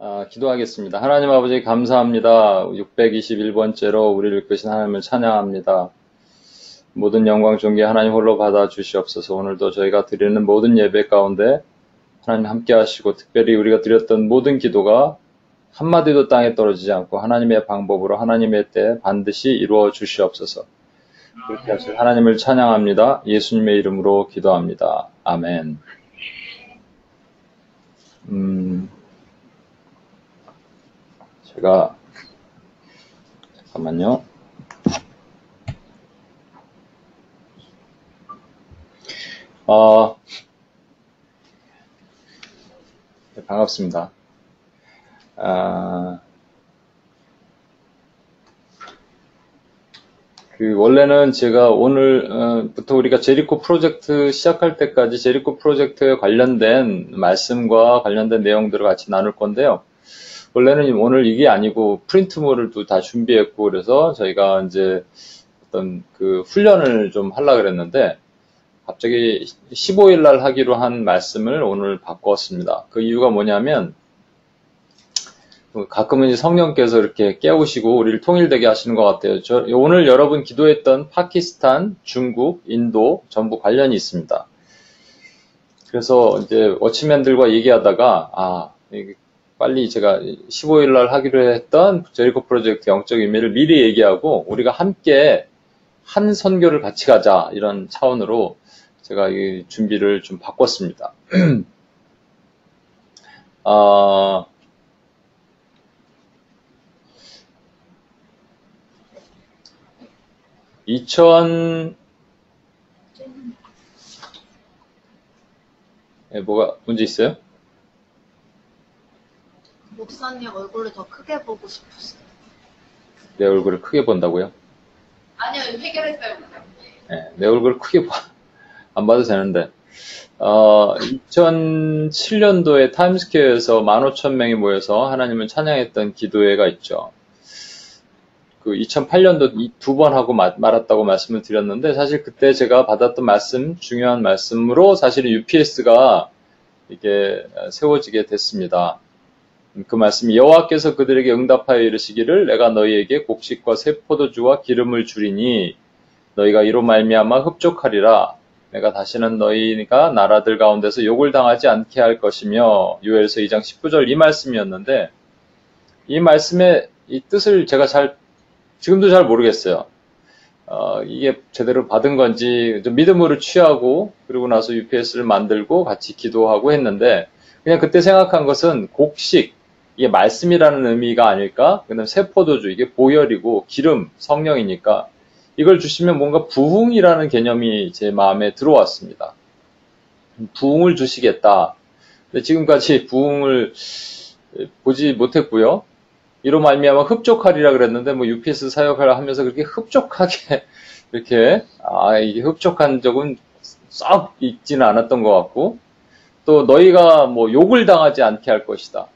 아, 기도하겠습니다. 하나님 아버지 감사합니다. 621번째로 우리를 끄신 하나님을 찬양합니다. 모든 영광 존귀 하나님 홀로 받아 주시옵소서. 오늘도 저희가 드리는 모든 예배 가운데 하나님 함께 하시고 특별히 우리가 드렸던 모든 기도가 한마디도 땅에 떨어지지 않고 하나님의 방법으로 하나님의 때 반드시 이루어 주시옵소서. 그렇게 하실 하나님을 찬양합니다. 예수님의 이름으로 기도합니다. 아멘. 음, 제가 잠깐만요. 어, 네, 반갑습니다. 아, 그 원래는 제가 오늘부터 우리가 제리코 프로젝트 시작할 때까지 제리코 프로젝트에 관련된 말씀과 관련된 내용들을 같이 나눌 건데요. 원래는 오늘 이게 아니고 프린트물을 또 다 준비했고 그래서 저희가 이제 어떤 그 훈련을 좀 하려 그랬는데 갑자기 15일 날 하기로 한 말씀을 오늘 바꿨습니다. 그 이유가 뭐냐면 가끔은 성령께서 이렇게 깨우시고 우리를 통일되게 하시는 것 같아요. 저, 오늘 여러분 기도했던 파키스탄, 중국, 인도 전부 관련이 있습니다. 그래서 이제 워치맨들과 얘기하다가 아 빨리 제가 15일 날 하기로 했던 제리코 프로젝트 영적 의미를 미리 얘기하고 우리가 함께 한 선교를 같이 가자 이런 차원으로 제가 이 준비를 좀 바꿨습니다. 아, (2000) 예, 뭐가 문제 있어요? 목사님 얼굴을 더 크게 보고 싶었어요. 내 얼굴을 크게 본다고요? 아니요, 해결했어요. 네, 내 얼굴을 크게 봐. 안 봐도 되는데. 어, 2007년도에 타임스퀘어에서 15,000명이 모여서 하나님을 찬양했던 기도회가 있죠. 그 2008년도 두 번 하고 말았다고 말씀을 드렸는데 사실 그때 제가 받았던 말씀, 중요한 말씀으로 사실은 UPS가 이게 세워지게 됐습니다. 그 말씀이 여호와께서 그들에게 응답하여 이르시기를 내가 너희에게 곡식과 새 포도주와 기름을 주리니 너희가 이로 말미암아 흡족하리라 내가 다시는 너희가 나라들 가운데서 욕을 당하지 않게 할 것이며 요엘서 2장 19절 이 말씀이었는데 이 말씀의 이 뜻을 제가 잘 지금도 잘 모르겠어요. 어, 이게 제대로 받은 건지 믿음으로 취하고 그리고 나서 UPS를 만들고 같이 기도하고 했는데 그냥 그때 생각한 것은 곡식 이게 말씀이라는 의미가 아닐까? 그다음 세포도주 이게 보혈이고 기름 성령이니까 이걸 주시면 뭔가 부흥이라는 개념이 제 마음에 들어왔습니다. 부흥을 주시겠다. 근데 지금까지 부흥을 보지 못했고요. 이로 말미암아 흡족하리라 그랬는데 뭐 UPS 사역을 하면서 그렇게 흡족하게 이렇게 아 이게 흡족한 적은 썩 있지는 않았던 것 같고 또 너희가 뭐 욕을 당하지 않게 할 것이다.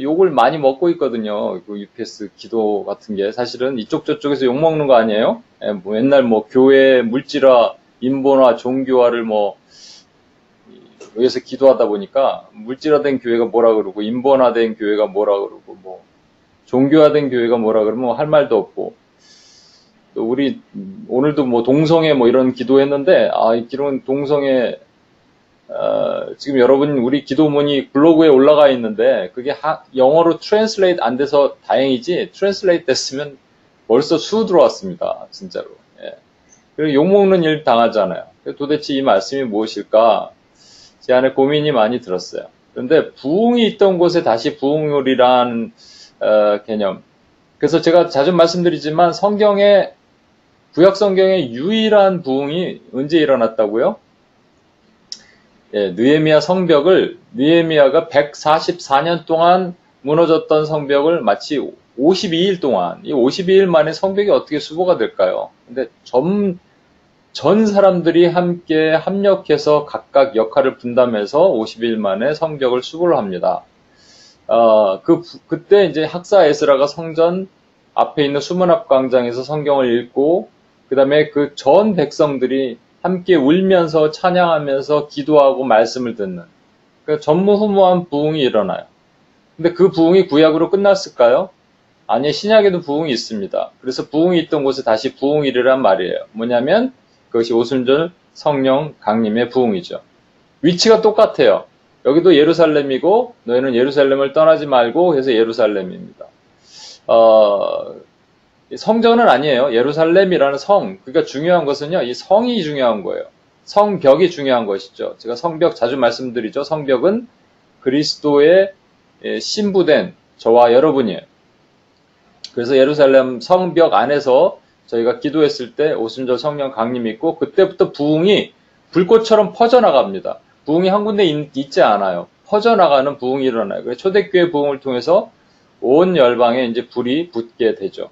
욕을 많이 먹고 있거든요. 그 UPS 기도 같은 게 사실은 이쪽 저쪽에서 욕 먹는 거 아니에요? 예, 뭐 옛날 뭐 교회 물질화, 인본화, 종교화를 뭐 여기서 기도하다 보니까 물질화된 교회가 뭐라 그러고 인본화된 교회가 뭐라 그러고 뭐 종교화된 교회가 뭐라 그러면 뭐할 말도 없고 또 우리 오늘도 뭐 동성애 뭐 이런 기도했는데 아 이 기도는 동성애 어, 지금 여러분 우리 기도문이 블로그에 올라가 있는데 그게 하, 영어로 translate 안 돼서 다행이지 translate 됐으면 벌써 sue 들어왔습니다. 진짜로. 예. 그리고 욕먹는 일 당하잖아요. 도대체 이 말씀이 무엇일까? 제 안에 고민이 많이 들었어요. 그런데 부흥이 있던 곳에 다시 부흥 오리라는 어, 개념. 그래서 제가 자주 말씀드리지만 성경에 구약 성경의 유일한 부흥이 언제 일어났다고요? 예, 느에미아 성벽을 느에미아가 144년 동안 무너졌던 성벽을 마치 52일 동안 이 52일 만에 성벽이 어떻게 수보가 될까요? 근데 전, 전 사람들이 함께 합력해서 각각 역할을 분담해서 50일 만에 성벽을 수보를 합니다. 어, 그 그때 이제 학사 에스라가 성전 앞에 있는 수문 앞 광장에서 성경을 읽고 그다음에 그 전 백성들이 함께 울면서 찬양하면서 기도하고 말씀을 듣는 그 전무후무한 부흥이 일어나요. 근데 그 부흥이 구약으로 끝났을까요? 아니, 신약에도 부흥이 있습니다. 그래서 부흥이 있던 곳에 다시 부흥이르란 말이에요. 뭐냐면 그것이 오순절 성령 강림의 부흥이죠. 위치가 똑같아요. 여기도 예루살렘이고 너희는 예루살렘을 떠나지 말고 해서 예루살렘입니다. 어, 성전은 아니에요. 예루살렘이라는 성. 그러니까 중요한 것은요. 이 성이 중요한 거예요. 성벽이 중요한 것이죠. 제가 성벽 자주 말씀드리죠. 성벽은 그리스도의 예, 신부된 저와 여러분이에요. 그래서 예루살렘 성벽 안에서 저희가 기도했을 때 오순절 성령 강림이 있고 그때부터 부흥이 불꽃처럼 퍼져나갑니다. 부흥이 한 군데 있, 지 않아요. 퍼져나가는 부흥이 일어나요. 초대교회 부흥을 통해서 온 열방에 이제 불이 붙게 되죠.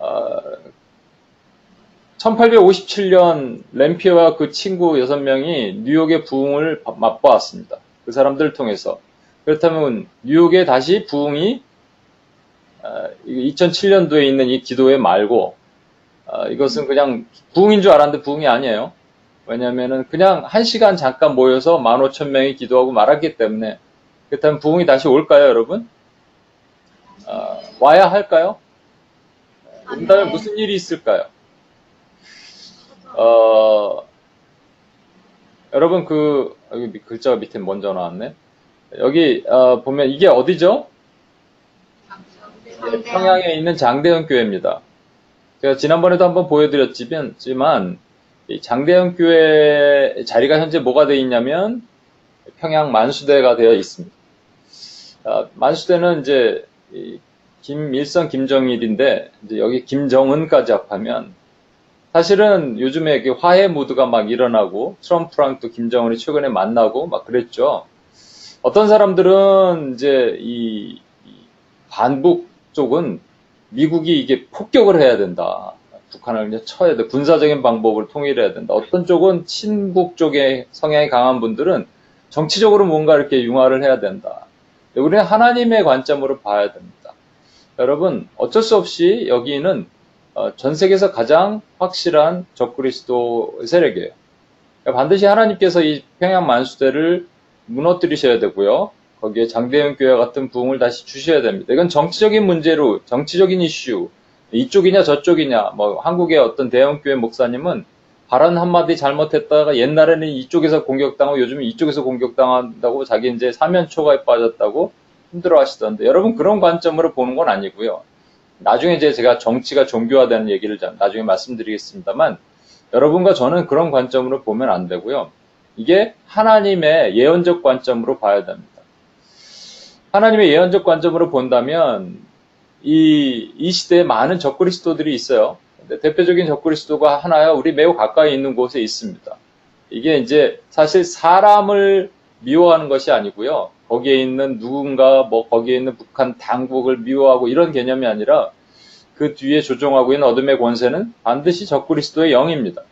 어, 1857년 램피와 그 친구 6명이 뉴욕의 부흥을 맛보았습니다. 그 사람들을 통해서. 그렇다면 뉴욕에 다시 부흥이 2007년도에 어, 있는 이 기도회 말고 어, 이것은 그냥 부흥인 줄 알았는데 부흥이 아니에요. 왜냐하면 그냥 한 시간 잠깐 모여서 15,000명이 기도하고 말았기 때문에 그렇다면 부흥이 다시 올까요, 여러분? 어, 와야 할까요? 온다면 네. 무슨 일이 있을까요? 어, 여러분 그 여기 글자가 밑에 먼저 나왔네. 여기 어, 보면 이게 어디죠? 네, 평양에 있는 장대현 교회입니다. 제가 지난번에도 한번 보여드렸지만 장대현 교회 자리가 현재 뭐가 되어 있냐면 평양 만수대가 되어 있습니다. 아, 만수대는 이제 김일성, 김정일인데 여기 김정은까지 합하면 사실은 요즘에 화해 모드가 막 일어나고 트럼프랑 또 김정은이 최근에 만나고 막 그랬죠. 어떤 사람들은 이제 이 반북 쪽은 미국이 이게 폭격을 해야 된다. 북한을 이제 쳐야 돼. 군사적인 방법을 통일해야 된다. 어떤 쪽은 친북 쪽에 성향이 강한 분들은 정치적으로 뭔가 이렇게 융화를 해야 된다. 우리는 하나님의 관점으로 봐야 됩니다. 여러분, 어쩔 수 없이 여기는 어, 전 세계에서 가장 확실한 적그리스도 세력이에요. 그러니까 반드시 하나님께서 이 평양 만수대를 무너뜨리셔야 되고요. 거기에 장대현 교회 같은 부흥을 다시 주셔야 됩니다. 이건 정치적인 문제로 정치적인 이슈 이쪽이냐 저쪽이냐 뭐 한국의 어떤 대형 교회 목사님은 발언 한마디 잘못했다가 옛날에는 이쪽에서 공격당하고 요즘은 이쪽에서 공격당한다고 자기 이제 사면 초과에 빠졌다고 힘들어 하시던데 여러분 그런 관점으로 보는 건 아니고요. 나중에 이제 제가 정치가 종교화되는 얘기를 나중에 말씀드리겠습니다만 여러분과 저는 그런 관점으로 보면 안 되고요. 이게 하나님의 예언적 관점으로 봐야 됩니다. 하나님의 예언적 관점으로 본다면 이, 이 시대에 많은 적그리스도들이 있어요. 대표적인 적그리스도가 하나요. 우리 매우 가까이 있는 곳에 있습니다. 이게 이제 사실 사람을 미워하는 것이 아니고요. 거기에 있는 누군가 뭐 거기에 있는 북한 당국을 미워하고 이런 개념이 아니라 그 뒤에 조종하고 있는 어둠의 권세는 반드시 적그리스도의 영입니다.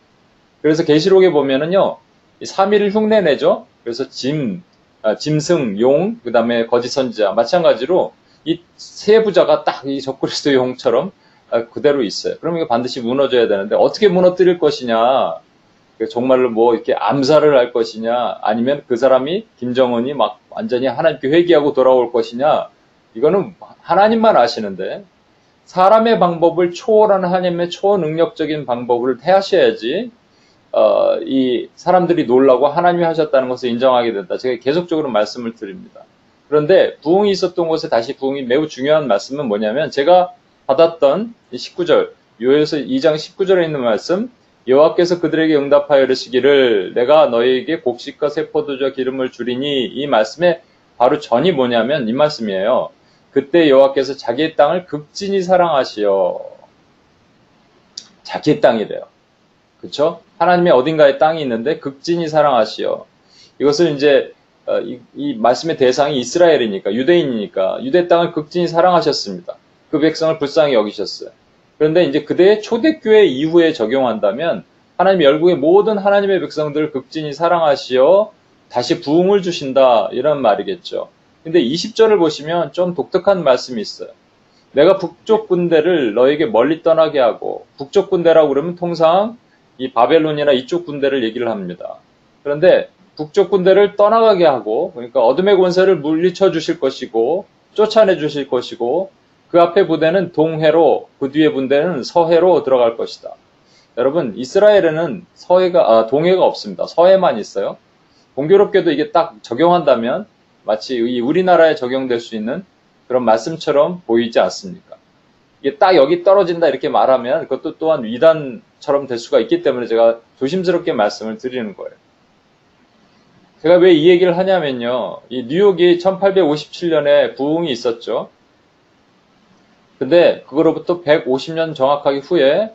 그래서 계시록에 보면은요. 이 3일을 흉내내죠. 그래서 짐, 아, 짐승, 용, 그 다음에 거짓 선지자 마찬가지로 이 세 부자가 딱 이 적그리스도 용처럼 아, 그대로 있어요. 그럼 이게 반드시 무너져야 되는데 어떻게 무너뜨릴 것이냐? 그 정말로 뭐 이렇게 암살을 할 것이냐? 아니면 그 사람이 김정은이 막 완전히 하나님께 회개하고 돌아올 것이냐? 이거는 하나님만 아시는데 사람의 방법을 초월하는 하나님의 초능력적인 방법을 해하셔야지 어, 이 사람들이 놀라고 하나님이 하셨다는 것을 인정하게 된다. 제가 계속적으로 말씀을 드립니다. 그런데 부흥이 있었던 곳에 다시 부흥이 매우 중요한 말씀은 뭐냐면 제가 받았던 19절 요에서 2장 19절에 있는 말씀 여호와께서 그들에게 응답하여 이르시기를 내가 너희에게 곡식과 세포도저 기름을 주리니 이 말씀에 바로 전이 뭐냐면 이 말씀이에요. 그때 여호와께서 자기의 땅을 극진히 사랑하시어 자기의 땅이래요. 그렇죠? 하나님의 어딘가에 땅이 있는데 극진히 사랑하시어 이것을 이제 어, 이, 이, 말씀의 대상이 이스라엘이니까 유대인이니까 유대 땅을 극진히 사랑하셨습니다. 그 백성을 불쌍히 여기셨어요. 그런데 이제 그대의 초대교회 이후에 적용한다면 하나님 열국의 모든 하나님의 백성들을 극진히 사랑하시어 다시 부흥을 주신다 이런 말이겠죠. 근데 20절을 보시면 좀 독특한 말씀이 있어요. 내가 북쪽 군대를 너에게 멀리 떠나게 하고 북쪽 군대라고 그러면 통상 이 바벨론이나 이쪽 군대를 얘기를 합니다. 그런데 북쪽 군대를 떠나가게 하고 그러니까 어둠의 권세를 물리쳐 주실 것이고 쫓아내 주실 것이고 그 앞에 부대는 동해로 그 뒤에 부대는 서해로 들어갈 것이다. 여러분 이스라엘에는 서해가 아, 동해가 없습니다. 서해만 있어요. 공교롭게도 이게 딱 적용한다면 마치 이 우리나라에 적용될 수 있는 그런 말씀처럼 보이지 않습니까? 이게 딱 여기 떨어진다 이렇게 말하면 그것도 또한 위단처럼 될 수가 있기 때문에 제가 조심스럽게 말씀을 드리는 거예요. 제가 왜 이 얘기를 하냐면요. 이 뉴욕이 1857년에 부흥이 있었죠. 근데 그거로부터 150년 정확하게 후에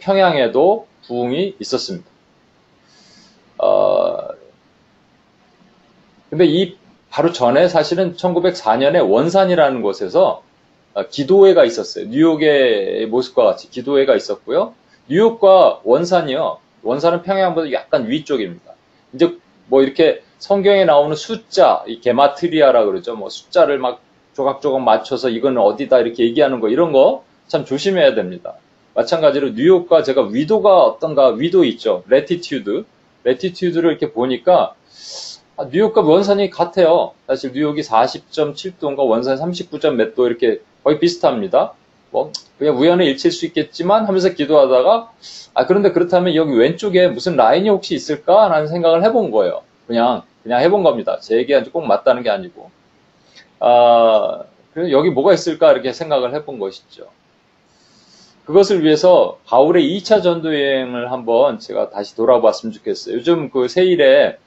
평양에도 부흥이 있었습니다. 어, 근데 이 바로 전에 사실은 1904년에 원산이라는 곳에서 어, 기도회가 있었어요. 뉴욕의 모습과 같이 기도회가 있었고요. 뉴욕과 원산이요. 원산은 평양보다 약간 위쪽입니다. 이제 뭐 이렇게 성경에 나오는 숫자, 이 게마트리아라 그러죠. 뭐 숫자를 막 조각조각 맞춰서 이건 어디다 이렇게 얘기하는 거 이런 거 참 조심해야 됩니다. 마찬가지로 뉴욕과 제가 위도가 어떤가 위도 있죠. Latitude. Latitude를 이렇게 보니까 아, 뉴욕과 원산이 같아요. 사실 뉴욕이 40.7도인가 원산이 39점 몇도 이렇게 거의 비슷합니다. 뭐 그냥 우연의 일치일 수 있겠지만 하면서 기도하다가 아 그런데 그렇다면 여기 왼쪽에 무슨 라인이 혹시 있을까라는 생각을 해본 거예요. 그냥 그냥 해본 겁니다. 제 얘기가 꼭 맞다는 게 아니고 아 그래서 여기 뭐가 있을까 이렇게 생각을 해본 것이죠. 그것을 위해서 바울의 2차 전도 여행을 한번 제가 다시 돌아봤으면 좋겠어요. 요즘 그 세일에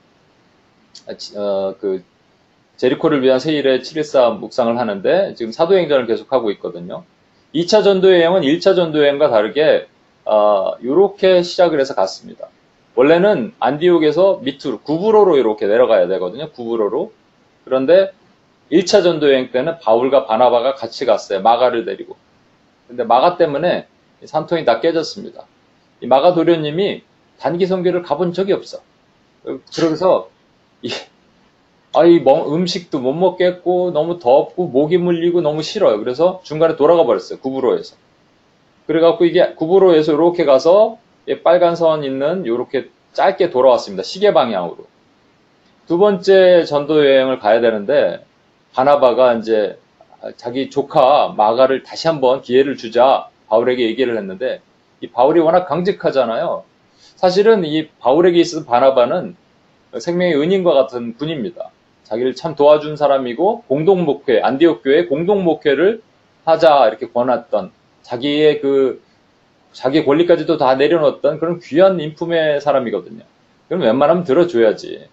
어, 그 제리코를 위한 세일에 714 묵상을 하는데 지금 사도행전을 계속하고 있거든요. 2차 전도 여행은 1차 전도 여행과 다르게 어, 이렇게 시작을 해서 갔습니다. 원래는 안디옥에서 밑으로 구브로로 이렇게 내려가야 되거든요. 구브로로. 그런데 1차 전도 여행 때는 바울과 바나바가 같이 갔어요. 마가를 데리고. 근데 마가 때문에 산통이 다 깨졌습니다. 이 마가 도련님이 단기 선교를 가본 적이 없어. 그래서 이, 아, 이 음식도 못 먹겠고 너무 덥고 목이 물리고 너무 싫어요. 그래서 중간에 돌아가 버렸어요. 구부로에서. 그래갖고 이게 구부로에서 이렇게 가서 빨간 선 있는 이렇게 짧게 돌아왔습니다. 시계 방향으로. 두 번째 전도 여행을 가야 되는데 바나바가 이제 자기 조카 마가를 다시 한번 기회를 주자 바울에게 얘기를 했는데 이 바울이 워낙 강직하잖아요. 사실은 이 바울에게 있어서 바나바는 생명의 은인과 같은 분입니다. 자기를 참 도와준 사람이고 공동 목회 안디옥 교회 공동 목회를 하자 이렇게 권했던 자기의 그 자기 권리까지도 다 내려놓았던 그런 귀한 인품의 사람이거든요. 그럼 웬만하면 들어줘야지.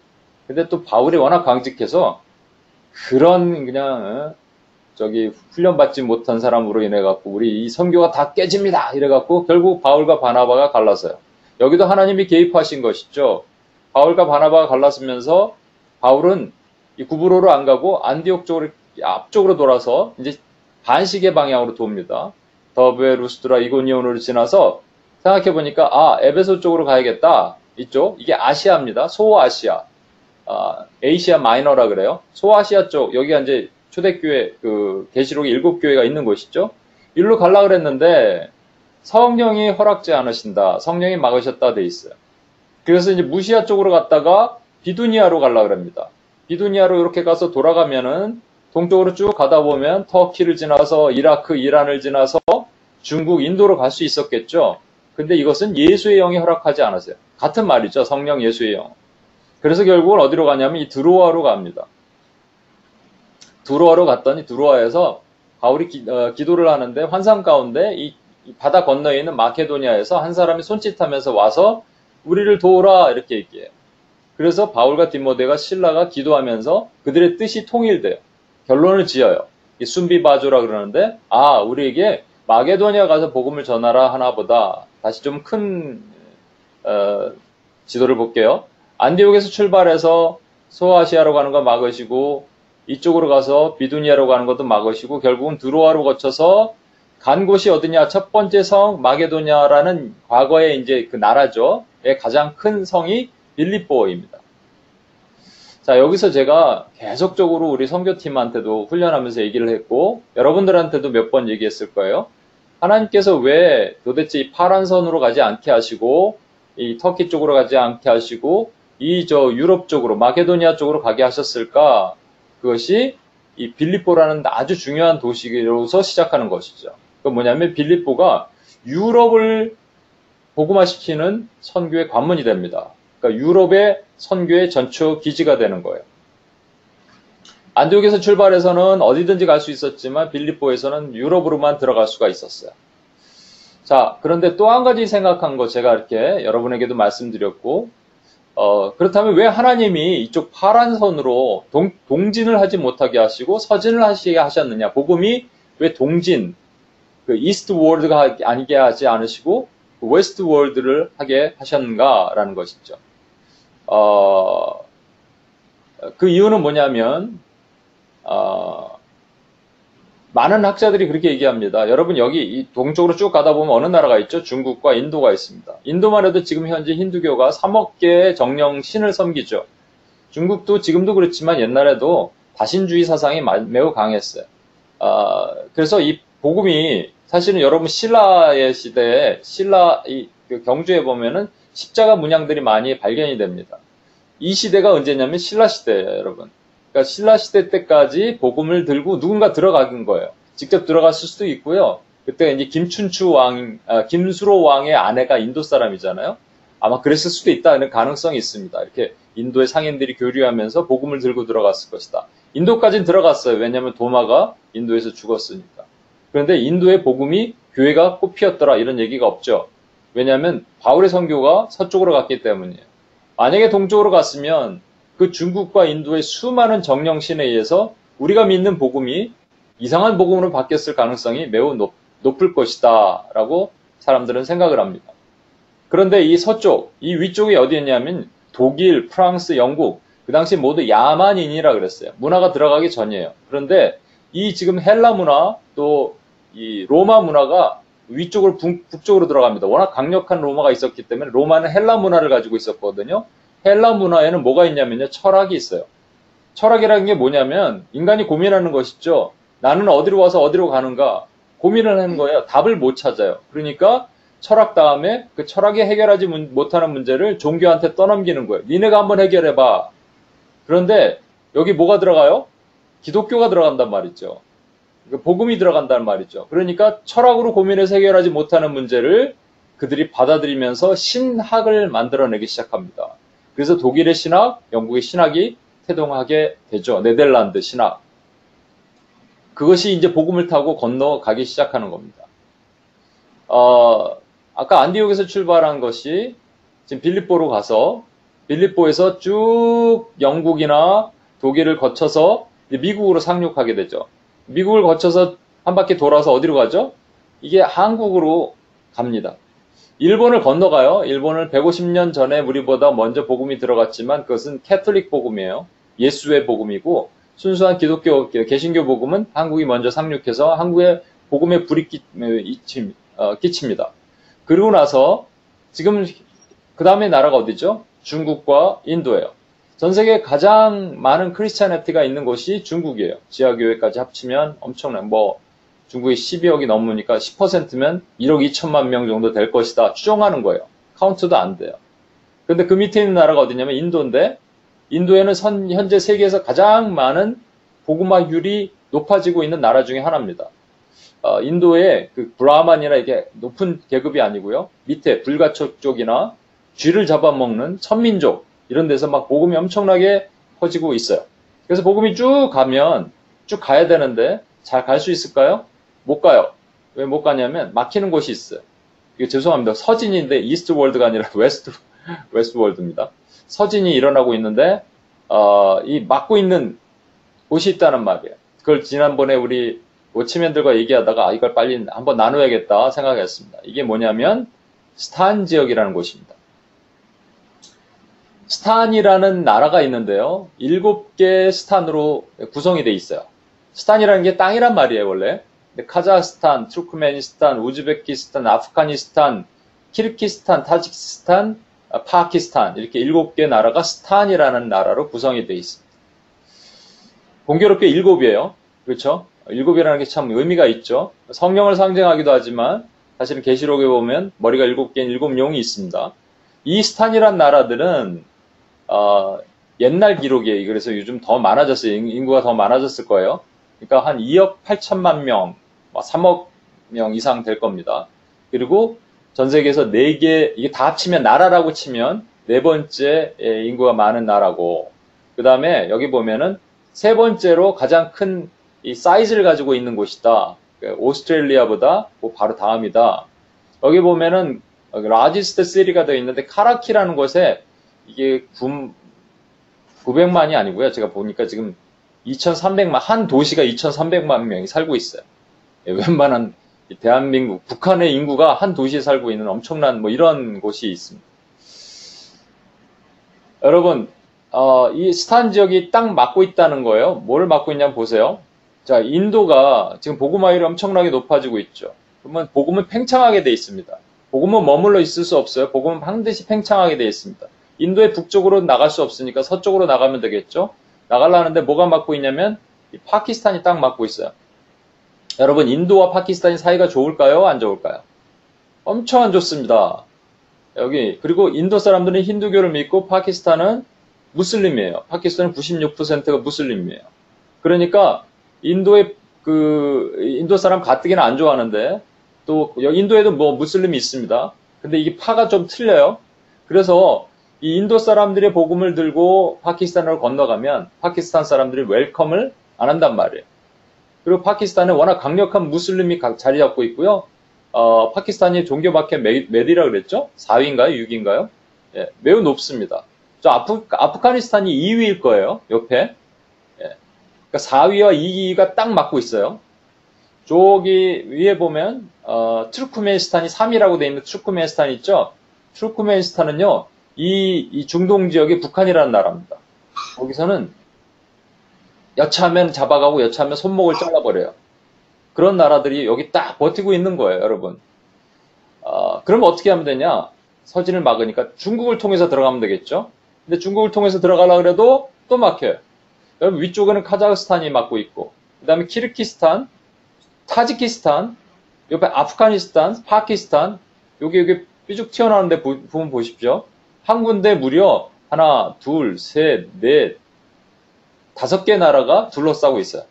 근데 또 바울이 워낙 강직해서 그런 그냥 어, 저기 훈련받지 못한 사람으로 인해 갖고 우리 이 선교가 다 깨집니다. 이래 갖고 결국 바울과 바나바가 갈랐어요. 여기도 하나님이 개입하신 것이죠. 바울과 바나바가 갈랐으면서 바울은 이 구브로로 안 가고 안디옥 쪽으로 앞쪽으로 돌아서 이제 반시계 방향으로 돕니다. 더브에 루스드라 이고니온으로 지나서 생각해 보니까 아 에베소 쪽으로 가야겠다. 이쪽 이게 아시아입니다. 소아시아, 아, 에이시아 마이너라 그래요. 소아시아 쪽 여기가 이제 초대교회 그 계시록에 일곱 교회가 있는 곳이죠. 일로 갈라 그랬는데 성령이 허락지 않으신다. 성령이 막으셨다 돼 있어요. 그래서 이제 무시아 쪽으로 갔다가 비두니아로 갈라 그럽니다. 비두니아로 이렇게 가서 돌아가면은 동쪽으로 쭉 가다 보면 터키를 지나서 이라크, 이란을 지나서 중국, 인도로 갈 수 있었겠죠. 근데 이것은 예수의 영이 허락하지 않았어요. 같은 말이죠. 성령 예수의 영. 그래서 결국은 어디로 가냐면 이 드로아로 갑니다. 드로아로 갔더니 드로아에서 바울이 기, 어, 도를 하는데 환상 가운데 이, 이 바다 건너에 있는 마케도니아에서 한 사람이 손짓하면서 와서 우리를 도우라 이렇게 얘기해요. 그래서 바울과 디모데가 신라가 기도하면서 그들의 뜻이 통일돼요. 결론을 지어요. 순비바조라 그러는데 아 우리에게 마게도니아 가서 복음을 전하라 하나보다 다시 좀큰 어, 지도를 볼게요. 안디옥에서 출발해서 소아시아로 가는 거 막으시고 이쪽으로 가서 비두니아로 가는 것도 막으시고 결국은 드로아로 거쳐서 간 곳이 어디냐? 첫 번째 성 마게도냐라는 과거에 이제 그 나라죠. 가장 큰 성이 빌립보입니다. 자, 여기서 제가 계속적으로 우리 선교팀한테도 훈련하면서 얘기를 했고, 여러분들한테도 몇 번 얘기했을 거예요. 하나님께서 왜 도대체 이 파란 선으로 가지 않게 하시고, 이 터키 쪽으로 가지 않게 하시고, 이 저 유럽 쪽으로 마케도니아 쪽으로 가게 하셨을까? 그것이 이 빌립보라는 아주 중요한 도시로서 시작하는 것이죠. 그 뭐냐면 빌립보가 유럽을 복음화시키는 선교의 관문이 됩니다. 그러니까 유럽의 선교의 전초 기지가 되는 거예요. 안디옥에서 출발해서는 어디든지 갈 수 있었지만 빌립보에서는 유럽으로만 들어갈 수가 있었어요. 자, 그런데 또 한 가지 생각한 거 제가 이렇게 여러분에게도 말씀드렸고, 어, 그렇다면 왜 하나님이 이쪽 파란 선으로 동, 동진을 하지 못하게 하시고 서진을 하시게 하셨느냐? 복음이 왜 동진, 그 이스트 월드가 아니게 하지 않으시고 westward를 하게 하셨는가라는 것이죠. 어, 그 이유는 뭐냐면 어, 많은 학자들이 그렇게 얘기합니다. 여러분 여기 동쪽으로 쭉 가다 보면 어느 나라가 있죠? 중국과 인도가 있습니다. 인도만 해도 지금 현재 힌두교가 3억 개의 정령 신을 섬기죠. 중국도 지금도 그렇지만 옛날에도 다신주의 사상이 매우 강했어요. 어, 그래서 이 복음이 사실은 여러분 신라의 시대에 신라 이그 경주에 보면은 십자가 문양들이 많이 발견이 됩니다. 이 시대가 언제냐면 신라 시대예요, 여러분. 그러니까 신라 시대 때까지 복음을 들고 누군가 들어간 거예요. 직접 들어갔을 수도 있고요. 그때 이제 김춘추 왕, 아, 김수로 왕의 아내가 인도 사람이잖아요. 아마 그랬을 수도 있다는 가능성이 있습니다. 이렇게 인도의 상인들이 교류하면서 복음을 들고 들어갔을 것이다. 인도까지는 들어갔어요. 왜냐하면 도마가 인도에서 죽었으니까. 그런데 인도의 복음이 교회가 꽃피었더라 이런 얘기가 없죠. 왜냐하면 바울의 선교가 서쪽으로 갔기 때문이에요. 만약에 동쪽으로 갔으면 그 중국과 인도의 수많은 정령신에 의해서 우리가 믿는 복음이 이상한 복음으로 바뀌었을 가능성이 매우 높, 높을 것이다 라고 사람들은 생각을 합니다. 그런데 이 서쪽, 이 위쪽이 어디였냐면 독일, 프랑스, 영국 그 당시 모두 야만인이라 그랬어요. 문화가 들어가기 전이에요. 그런데 이 지금 헬라 문화 또 이 로마 문화가 위쪽으로 북쪽으로 들어갑니다. 워낙 강력한 로마가 있었기 때문에 로마는 헬라 문화를 가지고 있었거든요. 헬라 문화에는 뭐가 있냐면요. 철학이 있어요. 철학이라는 게 뭐냐면 인간이 고민하는 것이죠. 나는 어디로 와서 어디로 가는가 고민을 하는 거예요. 답을 못 찾아요. 그러니까 철학 다음에 그 철학이 해결하지 못하는 문제를 종교한테 떠넘기는 거예요. 니네가 한번 해결해봐. 그런데 여기 뭐가 들어가요? 기독교가 들어간단 말이죠. 복음이 들어간다는 말이죠. 그러니까 철학으로 고민해서 해결하지 못하는 문제를 그들이 받아들이면서 신학을 만들어내기 시작합니다. 그래서 독일의 신학, 영국의 신학이 태동하게 되죠. 네덜란드 신학. 그것이 이제 복음을 타고 건너가기 시작하는 겁니다. 어, 아까 안디옥에서 출발한 것이 지금 빌립보로 가서 빌립보에서 쭉 영국이나 독일을 거쳐서 미국으로 상륙하게 되죠. 미국을 거쳐서 한 바퀴 돌아서 어디로 가죠? 이게 한국으로 갑니다. 일본을 건너가요. 일본을 150년 전에 우리보다 먼저 복음이 들어갔지만 그것은 캐톨릭 복음이에요. 예수의 복음이고 순수한 기독교 개신교 복음은 한국이 먼저 상륙해서 한국에 복음의 불이 끼, 어, 끼칩니다. 그리고 나서 지금 그 다음에 나라가 어디죠? 중국과 인도예요. 전 세계 가장 많은 크리스찬네티가 있는 곳이 중국이에요. 지하교회까지 합치면 엄청난 뭐 중국이 12억이 넘으니까 10%면 1억 2천만 명 정도 될 것이다. 추정하는 거예요. 카운트도 안 돼요. 근데 그 밑에 있는 나라가 어디냐면 인도인데 인도에는 선, 현재 세계에서 가장 많은 복음화율이 높아지고 있는 나라 중에 하나입니다. 어, 인도의 그 브라만이나 이게 높은 계급이 아니고요. 밑에 불가촉족이나 쥐를 잡아먹는 천민족 이런 데서 막 복음이 엄청나게 퍼지고 있어요. 그래서 복음이 쭉 가면 쭉 가야 되는데 잘 갈 수 있을까요? 못 가요. 왜 못 가냐면 막히는 곳이 있어요. 이거 죄송합니다. 서진인데 eastward가 아니라 west westward입니다. 서진이 일어나고 있는데 어, 이 막고 있는 곳이 있다는 말이에요. 그걸 지난번에 우리 watchmen들과 얘기하다가 아, 이걸 빨리 한번 나눠야겠다 생각했습니다. 이게 뭐냐면 스탄 지역이라는 곳입니다. 스탄이라는 나라가 있는데요. 일곱 개 스탄으로 구성이 돼 있어요. 스탄이라는 게 땅이란 말이에요, 원래. 카자흐스탄, 투르크메니스탄, 우즈베키스탄, 아프가니스탄, 키르키스탄, 타지키스탄, 파키스탄 이렇게 일곱 개 나라가 스탄이라는 나라로 구성이 되어 있습니다. 공교롭게 일곱이에요. 그렇죠? 일곱이라는 게 참 의미가 있죠. 성령을 상징하기도 하지만 사실은 계시록에 보면 머리가 일곱 개인 일곱 용이 있습니다. 이 스탄이란 나라들은 어, 옛날 기록이에요. 그래서 요즘 더 많아졌어요. 인구가 더 많아졌을 거예요. 그러니까 한 2억 8천만 명, 3억 뭐명 이상 될 겁니다. 그리고 전 세계에서 4개, 이게 다 합치면 나라라고 치면 네 번째 인구가 많은 나라고, 그 다음에 여기 보면은 세 번째로 가장 큰 이 사이즈를 가지고 있는 곳이다. 그 오스트레일리아보다 뭐 바로 다음이다. 여기 보면은 largest city가 되어 있는데 카라치라는 곳에 이게 9, 900만이 아니고요. 제가 보니까 지금 2,300만, 한 도시가 2,300만 명이 살고 있어요. 예, 웬만한 대한민국, 북한의 인구가 한 도시에 살고 있는 엄청난 뭐 이런 곳이 있습니다. 여러분, 어, 이 스탄 지역이 딱 막고 있다는 거예요. 뭐를 막고 있냐면 보세요. 자, 인도가 지금 복음화율이 엄청나게 높아지고 있죠. 그러면 복음은 팽창하게 돼 있습니다. 복음은 머물러 있을 수 없어요. 복음은 반드시 팽창하게 돼 있습니다. 인도의 북쪽으로 나갈 수 없으니까 서쪽으로 나가면 되겠죠. 나가려는데 뭐가 막고 있냐면 파키스탄이 딱 막고 있어요. 여러분 인도와 파키스탄이 사이가 좋을까요? 안 좋을까요? 엄청 안 좋습니다. 여기 그리고 인도 사람들은 힌두교를 믿고 파키스탄은 무슬림이에요. 파키스탄은 96%가 무슬림이에요. 그러니까 인도의 그 인도 사람 가뜩이나 안 좋아하는데 또 인도에도 뭐 무슬림이 있습니다. 근데 이게 파가 좀 틀려요. 그래서 이 인도 사람들의 복음을 들고 파키스탄으로 건너가면 파키스탄 사람들이 welcome을 안 한단 말이에요. 그리고 파키스탄은 워낙 강력한 무슬림이 자리 잡고 있고요. 어, 파키스탄이 종교 박해 몇 위라 그랬죠? 4위인가요? 6위인가요? 예, 매우 높습니다. 저 아프, 아프가니스탄이 2위일 거예요. 옆에. 그러니까 4위와 2위가 딱 막고 있어요. 저기 위에 보면 어, 트루크메니스탄이 3위라고 되어 있는 트루크메니스탄 있죠? 트루크메니스탄은요, 이, 이 중동 지역의 북한이라는 나라입니다. 거기서는 여차하면 잡아가고 여차하면 손목을 잘라버려요. 그런 나라들이 여기 딱 버티고 있는 거예요, 여러분. 어, 그러면 어떻게 하면 되냐? 서진을 막으니까 중국을 통해서 들어가면 되겠죠? 근데 중국을 통해서 들어가려 그래도 또 막혀요. 여러분 위쪽에는 카자흐스탄이 막고 있고 그 다음에 키르키스탄, 타지키스탄, 옆에 아프가니스탄, 파키스탄 여기 여기 삐죽 튀어나오는데 보, 면 보십시오. 한 군데 무려 하나, 둘, 셋, 넷, 다섯 개 나라가 둘러싸고 있어요.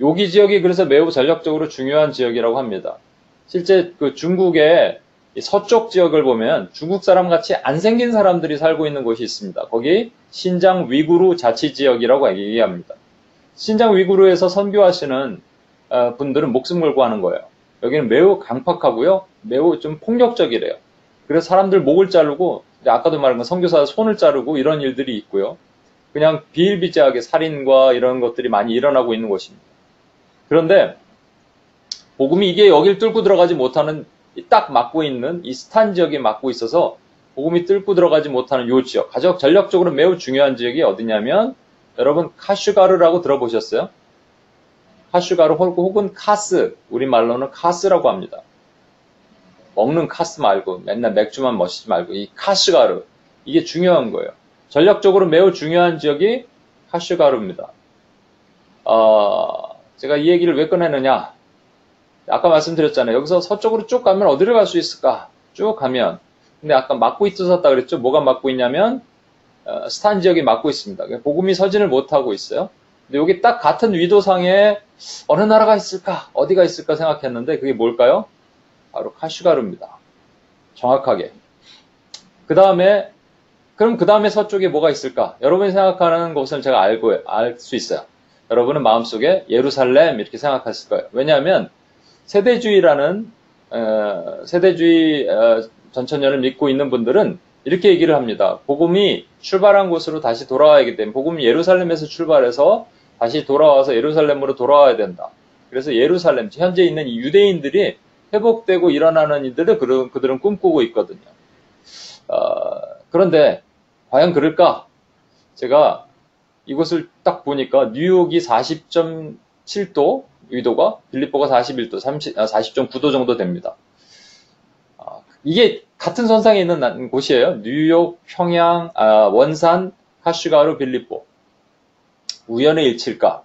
여기 지역이 그래서 매우 전략적으로 중요한 지역이라고 합니다. 실제 그 중국의 서쪽 지역을 보면 중국 사람 같이 안 생긴 사람들이 살고 있는 곳이 있습니다. 거기 신장 위구르 자치 지역이라고 얘기합니다. 신장 위구르에서 선교하시는 어, 분들은 목숨 걸고 하는 거예요. 여기는 매우 강팍하고요. 매우 좀 폭력적이래요. 그래서 사람들 목을 자르고 아까도 말한 건 선교사 손을 자르고 이런 일들이 있고요. 그냥 비일비재하게 살인과 이런 것들이 많이 일어나고 있는 곳입니다. 그런데 복음이 이게 여길 뚫고 들어가지 못하는 딱 막고 있는 이 스탄 지역에 막고 있어서 복음이 뚫고 들어가지 못하는 요 지역, 가장 전략적으로 매우 중요한 지역이 어디냐면 여러분 카슈가르라고 들어보셨어요? 카슈가르 혹은 카스, 우리말로는 카스라고 합니다. 먹는 카스 말고 맨날 맥주만 마시지 말고 이 카슈가르 이게 중요한 거예요. 전략적으로 매우 중요한 지역이 카슈가르입니다. 어, 제가 이 얘기를 왜 꺼내느냐? 아까 말씀드렸잖아요. 여기서 서쪽으로 쭉 가면 어디를 갈 수 있을까? 쭉 가면. 근데 아까 막고 있었다 그랬죠? 뭐가 막고 있냐면, 어, 스탄 지역이 막고 있습니다. 복음이 서진을 못하고 있어요. 근데 여기 딱 같은 위도상에 어느 나라가 있을까? 어디가 있을까 생각했는데 그게 뭘까요? 바로 카슈가루입니다. 정확하게. 그 다음에, 그럼 그 다음에 서쪽에 뭐가 있을까? 여러분이 생각하는 곳은 제가 알고, 알 수 있어요. 여러분은 마음속에 예루살렘 이렇게 생각했을 거예요. 왜냐하면 세대주의라는 어, 세대주의 어, 전천년을 믿고 있는 분들은 이렇게 얘기를 합니다. 복음이 출발한 곳으로 다시 돌아와야 때문에 복음이 예루살렘에서 출발해서 다시 돌아와서 예루살렘으로 돌아와야 된다. 그래서 예루살렘 현재 있는 유대인들이 회복되고 일어나는 이들을 그들은 꿈꾸고 있거든요. 어, 그런데 과연 그럴까? 제가 이곳을 딱 보니까 뉴욕이 40.7도, 위도가 빌리뽀가 41도, 30, 40.9도 정도 됩니다. 아, 이게 같은 선상에 있는 곳이에요. 뉴욕, 평양, 아, 원산, 카슈가루, 빌리뽀. 우연의 일치일까?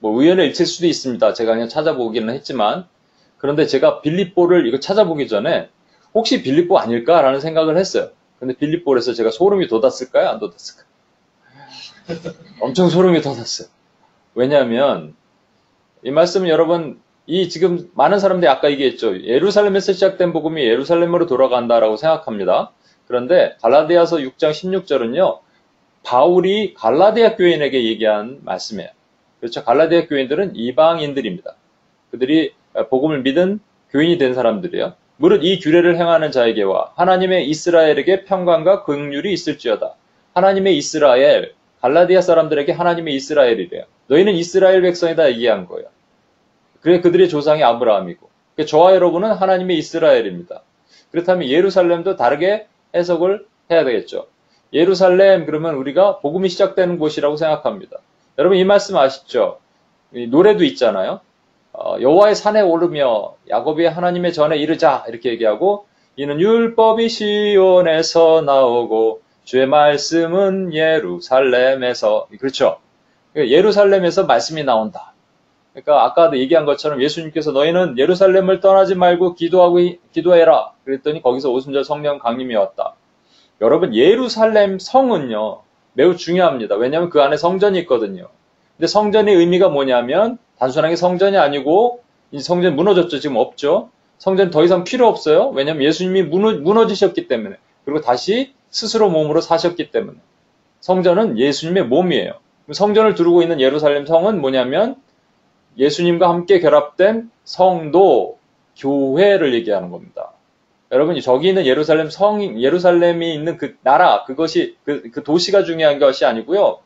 뭐 우연의 일치일 수도 있습니다. 제가 그냥 찾아보기는 했지만 그런데 제가 빌리뽀를 이거 찾아보기 전에 혹시 빌리뽀 아닐까라는 생각을 했어요. 근데 빌립보에서 제가 소름이 돋았을까요? 안 돋았을까요? 엄청 소름이 돋았어요. 왜냐하면 이 말씀은 여러분 이 지금 많은 사람들이 아까 얘기했죠. 예루살렘에서 시작된 복음이 예루살렘으로 돌아간다라고 생각합니다. 그런데 갈라디아서 6장 16절은요. 바울이 갈라디아 교인에게 얘기한 말씀이에요. 그렇죠. 갈라디아 교인들은 이방인들입니다. 그들이 복음을 믿은 교인이 된 사람들이에요. 무릇 이 규례를 행하는 자에게와 하나님의 이스라엘에게 평강과 긍휼이 있을지어다. 하나님의 이스라엘, 갈라디아 사람들에게 하나님의 이스라엘이래요. 너희는 이스라엘 백성이다 얘기한 거예요. 그래 그들의 조상이 아브라함이고 저와 여러분은 하나님의 이스라엘입니다. 그렇다면 예루살렘도 다르게 해석을 해야 되겠죠. 예루살렘 그러면 우리가 복음이 시작되는 곳이라고 생각합니다. 여러분 이 말씀 아시죠? 노래도 있잖아요. 어, 여호와의 산에 오르며 야곱이 하나님의 전에 이르자 이렇게 얘기하고 이는 율법이 시온에서 나오고 주의 말씀은 예루살렘에서 그렇죠. 예루살렘에서 말씀이 나온다. 그러니까 아까도 얘기한 것처럼 예수님께서 너희는 예루살렘을 떠나지 말고 기도하고 기도해라. 그랬더니 거기서 오순절 성령 강림이 왔다. 여러분 예루살렘 성은요 매우 중요합니다. 왜냐하면 그 안에 성전이 있거든요. 근데 성전의 의미가 뭐냐면 단순하게 성전이 아니고 이 성전 무너졌죠. 지금 없죠. 성전 더 이상 필요 없어요. 왜냐하면 예수님이 무너, 지셨기 때문에 그리고 다시 스스로 몸으로 사셨기 때문에 성전은 예수님의 몸이에요. 성전을 두르고 있는 예루살렘 성은 뭐냐면 예수님과 함께 결합된 성도, 교회를 얘기하는 겁니다. 여러분이 저기 있는 예루살렘 성, 예루살렘이 있는 그 나라, 그것이, 그, 그 도시가 중요한 것이 아니고요.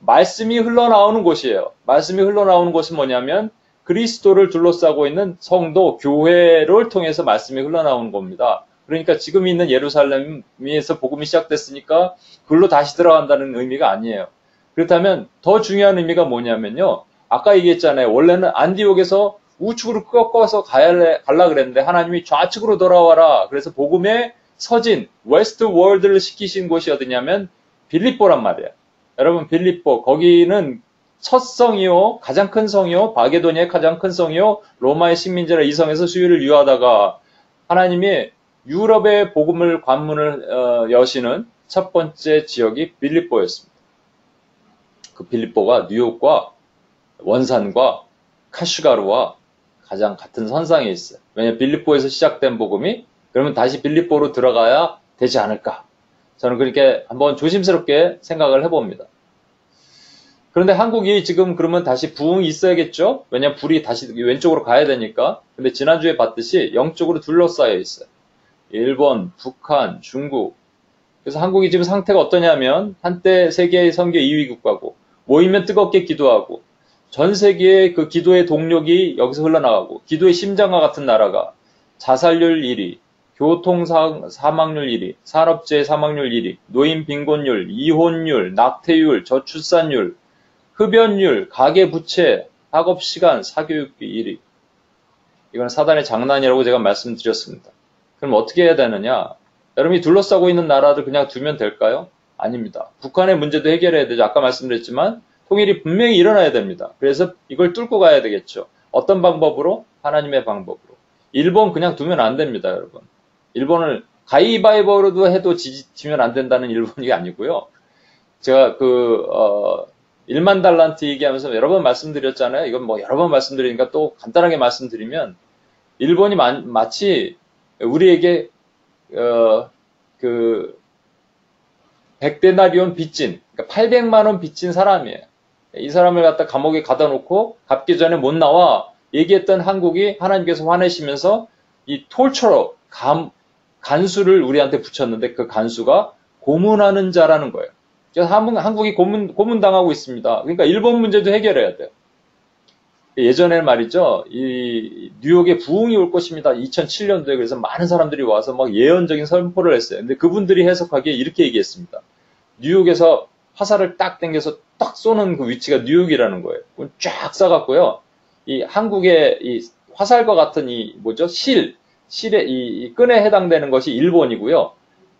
말씀이 흘러나오는 곳이에요. 말씀이 흘러나오는 곳은 뭐냐면 그리스도를 둘러싸고 있는 성도, 교회를 통해서 말씀이 흘러나오는 겁니다. 그러니까 지금 있는 예루살렘에서 복음이 시작됐으니까 글로 다시 들어간다는 의미가 아니에요. 그렇다면 더 중요한 의미가 뭐냐면요. 아까 얘기했잖아요. 원래는 안디옥에서 우측으로 꺾어서 가야 갈라 그랬는데 하나님이 좌측으로 돌아와라. 그래서 복음의 서진 westward를 시키신 곳이 어디냐면 빌립보란 말이에요. 여러분 빌립보 거기는 첫 성이요 가장 큰 성이요 마게도니의 가장 큰 성이요 로마의 식민지라 이 성에서 수일을 유하다가 하나님이 유럽의 복음을 관문을 어, 여시는 첫 번째 지역이 빌립보였습니다. 그 빌립보가 뉴욕과 원산과 카슈가루와 가장 같은 선상에 있어요. 왜냐하면 빌립보에서 시작된 복음이 그러면 다시 빌립보로 들어가야 되지 않을까. 저는 그렇게 한번 조심스럽게 생각을 해봅니다. 그런데 한국이 지금 그러면 다시 부흥이 있어야겠죠? 왜냐하면 불이 다시 왼쪽으로 가야 되니까. 근데 지난주에 봤듯이 영쪽으로 둘러싸여 있어요. 일본, 북한, 중국. 그래서 한국이 지금 상태가 어떠냐면 한때 세계 선교 2위 국가고 모이면 뜨겁게 기도하고 전 세계의 그 기도의 동력이 여기서 흘러나가고 기도의 심장과 같은 나라가 자살률 1위, 교통 사망률 1위, 산업재해 사망률 1위, 노인 빈곤율, 이혼율, 낙태율, 저출산율, 흡연율, 가계 부채, 학업 시간, 사교육비 1위. 이건 사단의 장난이라고 제가 말씀드렸습니다. 그럼 어떻게 해야 되느냐? 여러분이 둘러싸고 있는 나라를 그냥 두면 될까요? 아닙니다. 북한의 문제도 해결해야 되죠. 아까 말씀드렸지만 통일이 분명히 일어나야 됩니다. 그래서 이걸 뚫고 가야 되겠죠. 어떤 방법으로? 하나님의 방법으로. 일본 그냥 두면 안 됩니다, 여러분. 일본을 가위바위보로도 해도 지, 면 안 된다는 일본이 아니고요. 제가 그, 어, 1만 달란트 얘기하면서 여러 번 말씀드렸잖아요. 이건 뭐 여러 번 말씀드리니까 또 간단하게 말씀드리면, 일본이 마, 마치 우리에게, 어, 그, 백데나리온 빚진, 그러니까 800만원 빚진 사람이에요. 이 사람을 갖다 감옥에 가다 놓고 갚기 전에 못 나와 얘기했던 한국이 하나님께서 화내시면서 이 톨처로 감, 간수를 우리한테 붙였는데 그 간수가 고문하는 자라는 거예요. 그래서 한국이 고문, 고문당하고 있습니다. 그러니까 일본 문제도 해결해야 돼요. 예전에 말이죠. 이 뉴욕에 부흥이 올 것입니다. 2007년도에 그래서 많은 사람들이 와서 막 예언적인 선포를 했어요. 근데 그분들이 해석하기에 이렇게 얘기했습니다. 뉴욕에서 화살을 딱 당겨서 딱 쏘는 그 위치가 뉴욕이라는 거예요. 쫙 쏴갖고요. 이 한국의 이 화살과 같은 이 뭐죠? 실, 실의 이, 이 끈에 해당되는 것이 일본이고요.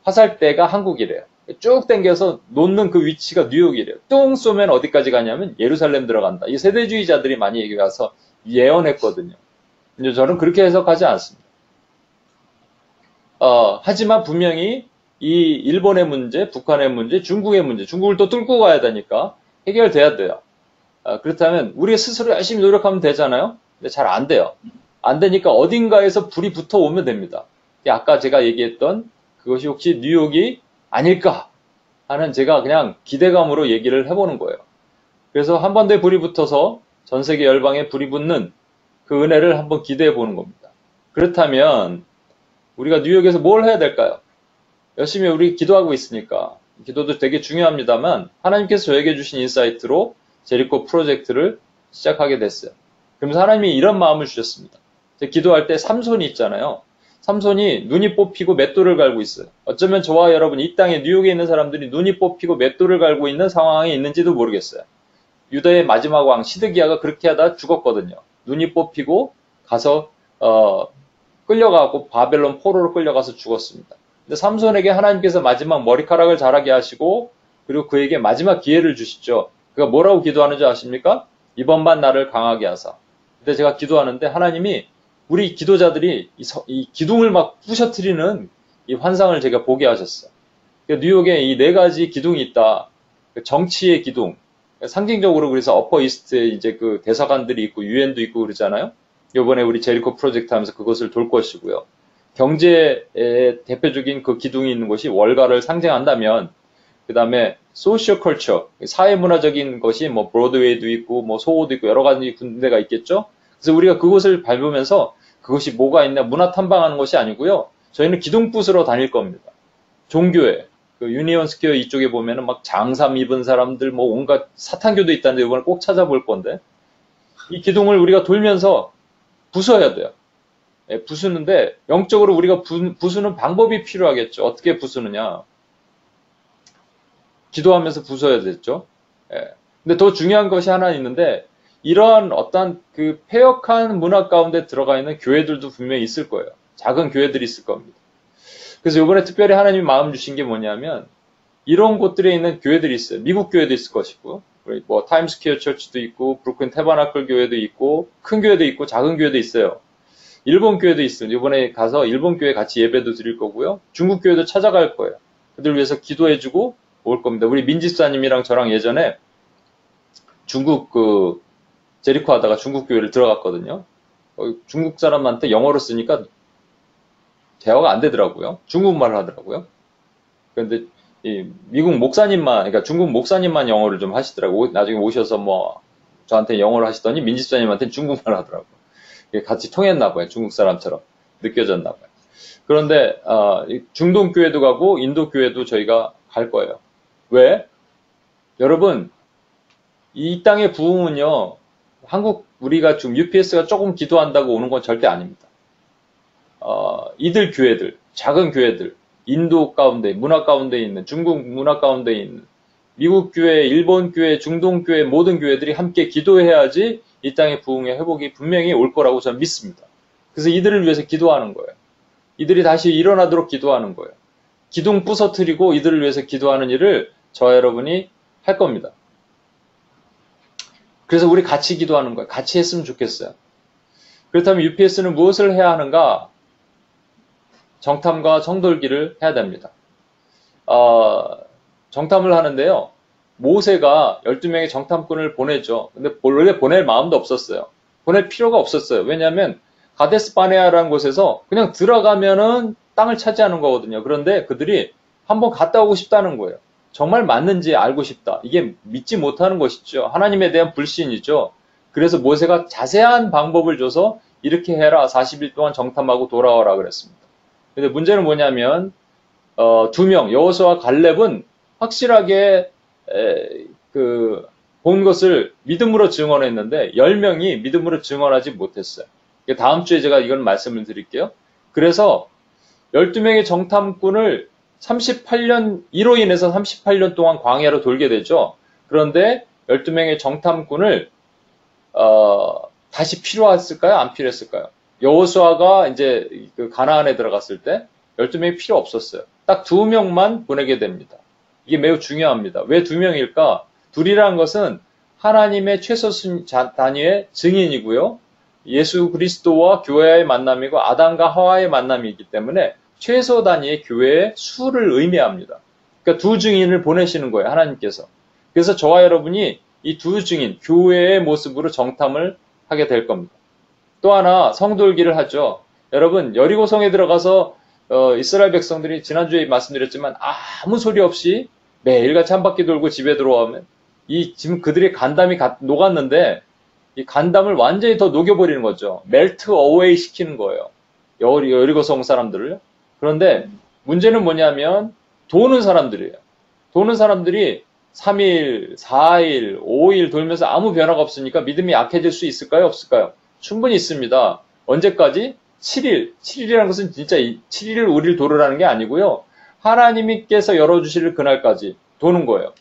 화살대가 한국이래요. 쭉 당겨서 놓는 그 위치가 뉴욕이래요. 뚱 쏘면 어디까지 가냐면 예루살렘 들어간다. 이 세대주의자들이 많이 얘기 와서 예언했거든요. 이제 저는 그렇게 해석하지 않습니다. 어, 하지만 분명히 이 일본의 문제, 북한의 문제, 중국의 문제, 중국을 또 뚫고 가야 되니까 해결돼야 돼요. 아, 그렇다면 우리가 스스로 열심히 노력하면 되잖아요. 근데 잘 안 돼요. 안 되니까 어딘가에서 불이 붙어 오면 됩니다. 아까 제가 얘기했던 그것이 혹시 뉴욕이 아닐까 하는 제가 그냥 기대감으로 얘기를 해보는 거예요. 그래서 한반도에 불이 붙어서 전 세계 열방에 불이 붙는 그 은혜를 한번 기대해 보는 겁니다. 그렇다면 우리가 뉴욕에서 뭘 해야 될까요? 열심히 우리 기도하고 있으니까 기도도 되게 중요합니다만 하나님께서 저에게 주신 insight로 Jericho 프로젝트를 시작하게 됐어요. 그러면서 하나님이 이런 마음을 주셨습니다. 기도할 때 삼손이 있잖아요. 삼손이 눈이 뽑히고 맷돌을 갈고 있어요. 어쩌면 저와 여러분 이 땅에 뉴욕에 있는 사람들이 눈이 뽑히고 맷돌을 갈고 있는 상황에 있는지도 모르겠어요. 유다의 마지막 왕 시드기야가 그렇게 하다 죽었거든요. 눈이 뽑히고 가서 어, 끌려가고 바벨론 포로로 끌려가서 죽었습니다. 근데 삼손에게 하나님께서 마지막 머리카락을 자라게 하시고 그리고 그에게 마지막 기회를 주시죠. 그가 뭐라고 기도하는지 아십니까? 이번만 나를 강하게 하사. 근데 제가 기도하는데 하나님이 우리 기도자들이 이, 서, 이 기둥을 막 부셔뜨리는 이 환상을 제가 보게 하셨어요. 그러니까 뉴욕에 이 네 가지 기둥이 있다. 그 정치의 기둥. 상징적으로 그래서 Upper East에 이제 그 대사관들이 있고 유엔도 있고 그러잖아요. 요번에 우리 Jericho 프로젝트 하면서 그것을 돌 것이고요. 경제의 대표적인 그 기둥이 있는 것이 월가를 상징한다면 그 다음에 socio culture, 사회문화적인 것이 뭐 브로드웨이도 있고 뭐 소호도 있고 여러 가지 군데가 있겠죠. 그래서 우리가 그곳을 밟으면서 그것이 뭐가 있나 문화 탐방하는 것이 아니고요. 저희는 기둥 부수러 다닐 겁니다. 종교에 그 Union Square 이쪽에 보면은 막 장삼 입은 사람들 뭐 온갖 사탄교도 있다는데 이번에 꼭 찾아볼 건데 이 기둥을 우리가 돌면서 부숴야 돼요. 예, 부수는데 영적으로 우리가 부, 부수는 방법이 필요하겠죠. 어떻게 부수느냐? 기도하면서 부숴야 되겠죠. 예. 근데 더 중요한 것이 하나 있는데 이러한 어떤 그 패역한 문화 가운데 들어가 있는 교회들도 분명히 있을 거예요. 작은 교회들이 있을 겁니다. 그래서 이번에 특별히 하나님이 마음 주신 게 뭐냐면 이런 곳들에 있는 교회들이 있어요. 미국 교회도 있을 것이고 뭐 Times Square Church도 있고 Brooklyn Tabernacle 교회도 있고 큰 교회도 있고 작은 교회도 있어요. 일본 교회도 있어요. 이번에 가서 일본 교회 같이 예배도 드릴 거고요. 중국 교회도 찾아갈 거예요. 그들 위해서 기도해주고 올 겁니다. 우리 민지사님이랑 저랑 예전에 중국 그 제리코 하다가 중국 교회를 들어갔거든요. 어, 중국 사람한테 영어로 쓰니까 대화가 안 되더라고요. 중국말을 하더라고요. 그런데 미국 목사님만, 그러니까 중국 목사님만 영어를 좀 하시더라고요. 나중에 오셔서 뭐 저한테 영어를 하시더니 민지사님한테 중국말 하더라고요. 같이 통했나 봐요. 중국 사람처럼 느껴졌나 봐요. 그런데 어, 중동 교회도 가고 인도 교회도 저희가 갈 거예요. 왜? 여러분 이 땅의 부흥은요 한국 우리가 지금 UPS가 조금 기도한다고 오는 건 절대 아닙니다. 어, 이들 교회들, 작은 교회들, 인도 가운데, 문화 가운데 있는, 중국 문화 가운데 있는, 미국 교회, 일본 교회, 중동 교회, 모든 교회들이 함께 기도해야지 이 땅의 부흥의 회복이 분명히 올 거라고 저는 믿습니다. 그래서 이들을 위해서 기도하는 거예요. 이들이 다시 일어나도록 기도하는 거예요. 기둥 부서뜨리고 이들을 위해서 기도하는 일을 저와 여러분이 할 겁니다. 그래서 우리 같이 기도하는 거예요. 같이 했으면 좋겠어요. 그렇다면 UPS는 무엇을 해야 하는가? 정탐과 정돌기를 해야 됩니다. 어, 정탐을 하는데요. 모세가 12명의 정탐꾼을 보내죠. 근데 원래 보낼 마음도 없었어요. 보낼 필요가 없었어요. 왜냐하면 가데스 바네아라는 곳에서 그냥 들어가면은 땅을 차지하는 거거든요. 그런데 그들이 한번 갔다 오고 싶다는 거예요. 정말 맞는지 알고 싶다. 이게 믿지 못하는 것이죠. 하나님에 대한 불신이죠. 그래서 모세가 자세한 방법을 줘서 이렇게 해라. 40일 동안 정탐하고 돌아와라 그랬습니다. 근데 문제는 뭐냐면 어, 두 명, 여호수와 갈렙은 확실하게 그, 본 것을 믿음으로 증언했는데 10명이 믿음으로 증언하지 못했어요. 다음 주에 제가 이건 말씀을 드릴게요. 그래서 12명의 정탐꾼을 38년, 이로 인해서 38년 동안 광야로 돌게 되죠. 그런데 12명의 정탐꾼을, 어, 다시 필요했을까요? 안 필요했을까요? 여호수아가 이제 그 가나안에 들어갔을 때 12명이 필요 없었어요. 딱 두 명만 보내게 됩니다. 이게 매우 중요합니다. 왜 두 명일까? 둘이라는 것은 하나님의 최소 단위의 증인이고요. 예수 그리스도와 교회의 만남이고 아담과 하와의 만남이기 때문에 최소 단위의 교회의 수를 의미합니다. 그러니까 두 증인을 보내시는 거예요. 하나님께서. 그래서 저와 여러분이 이 두 증인, 교회의 모습으로 정탐을 하게 될 겁니다. 또 하나 성돌기를 하죠. 여러분 여리고성에 들어가서 어, 이스라엘 백성들이 지난주에 말씀드렸지만 아무 소리 없이 매일같이 한 바퀴 돌고 집에 들어오면 이 지금 그들의 간담이 가, 녹았는데 이 간담을 완전히 더 녹여버리는 거죠. 멜트 어웨이 시키는 거예요. 여리, 여리고성 사람들을. 그런데 문제는 뭐냐면 도는 사람들이에요. 도는 사람들이 3일, 4일, 5일 돌면서 아무 변화가 없으니까 믿음이 약해질 수 있을까요? 없을까요? 충분히 있습니다. 언제까지? 7일. 7일이라는 것은 진짜 7일 우리를 도르라는 게 아니고요. 하나님께서 열어주실 그날까지 도는 거예요.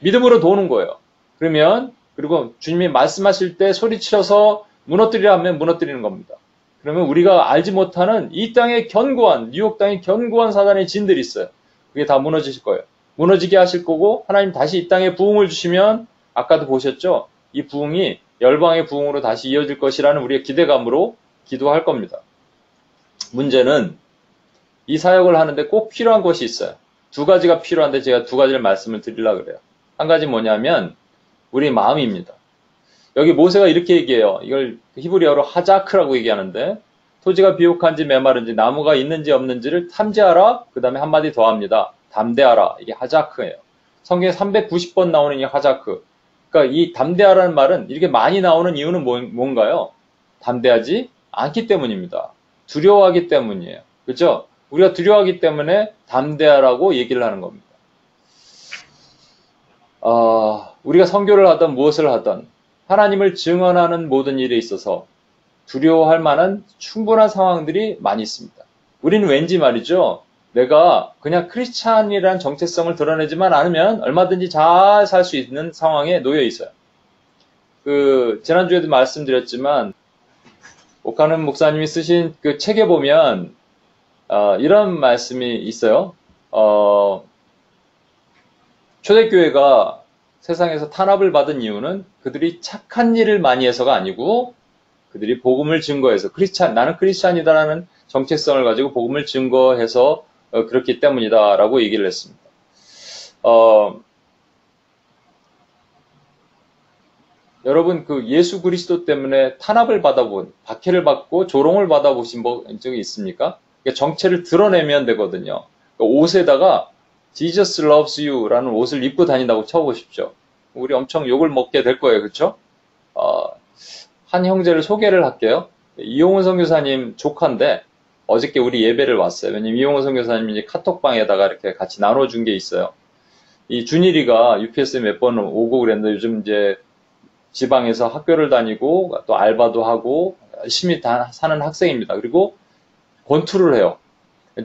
믿음으로 도는 거예요. 그러면 그리고 주님이 말씀하실 때 소리치셔서 무너뜨리라 하면 무너뜨리는 겁니다. 그러면 우리가 알지 못하는 이 땅의 견고한 뉴욕 땅의 견고한 사단의 진들이 있어요. 그게 다 무너지실 거예요. 무너지게 하실 거고 하나님 다시 이 땅에 부흥을 주시면 아까도 보셨죠? 이 부흥이 열방의 부흥으로 다시 이어질 것이라는 우리의 기대감으로 기도할 겁니다. 문제는 이 사역을 하는데 꼭 필요한 것이 있어요. 두 가지가 필요한데 제가 두 가지를 말씀을 드리려고 그래요. 한 가지 뭐냐면 우리 마음입니다. 여기 모세가 이렇게 얘기해요. 이걸 히브리어로 하자크라고 얘기하는데 토지가 비옥한지 메마른지 나무가 있는지 없는지를 탐지하라. 그 다음에 한마디 더 합니다. 담대하라. 이게 하자크예요. 성경에 390번 나오는 이 하자크. 그러니까 이 담대하라는 말은 이렇게 많이 나오는 이유는 뭐, 뭔가요? 담대하지 않기 때문입니다. 두려워하기 때문이에요. 그렇죠? 우리가 두려워하기 때문에 담대하라고 얘기를 하는 겁니다. 어, 우리가 성교를 하던 무엇을 하던 하나님을 증언하는 모든 일에 있어서 두려워할 만한 충분한 상황들이 많이 있습니다. 우리는 왠지 말이죠. 내가 그냥 크리스찬이라는 정체성을 드러내지만 않으면 얼마든지 잘 살 수 있는 상황에 놓여 있어요. 그 지난주에도 말씀드렸지만 오카는 목사님이 쓰신 그 책에 보면 어, 이런 말씀이 있어요. 어, 초대교회가 세상에서 탄압을 받은 이유는 그들이 착한 일을 많이 해서가 아니고 그들이 복음을 증거해서 크리스찬 나는 크리스찬이다라는 정체성을 가지고 복음을 증거해서 어, 그렇기 때문이다라고 얘기를 했습니다. 어, 여러분 그 예수 그리스도 때문에 탄압을 받아본 박해를 받고 조롱을 받아보신 적이 있습니까? 정체를 드러내면 되거든요. 그러니까 옷에다가 Jesus loves you라는 옷을 입고 다닌다고 쳐보십시오. 우리 엄청 욕을 먹게 될 거예요. 그렇죠? 어, 한 형제를 소개를 할게요. 이용훈 선교사님 조카인데 어저께 우리 예배를 왔어요. 왜냐면 이용훈 선교사님이 카톡방에다가 이렇게 같이 나눠준 게 있어요. 이 준일이가 UPS에 몇 번 오고 그랬는데 요즘 이제 지방에서 학교를 다니고 또 알바도 하고 열심히 다 사는 학생입니다. 그리고 권투를 해요.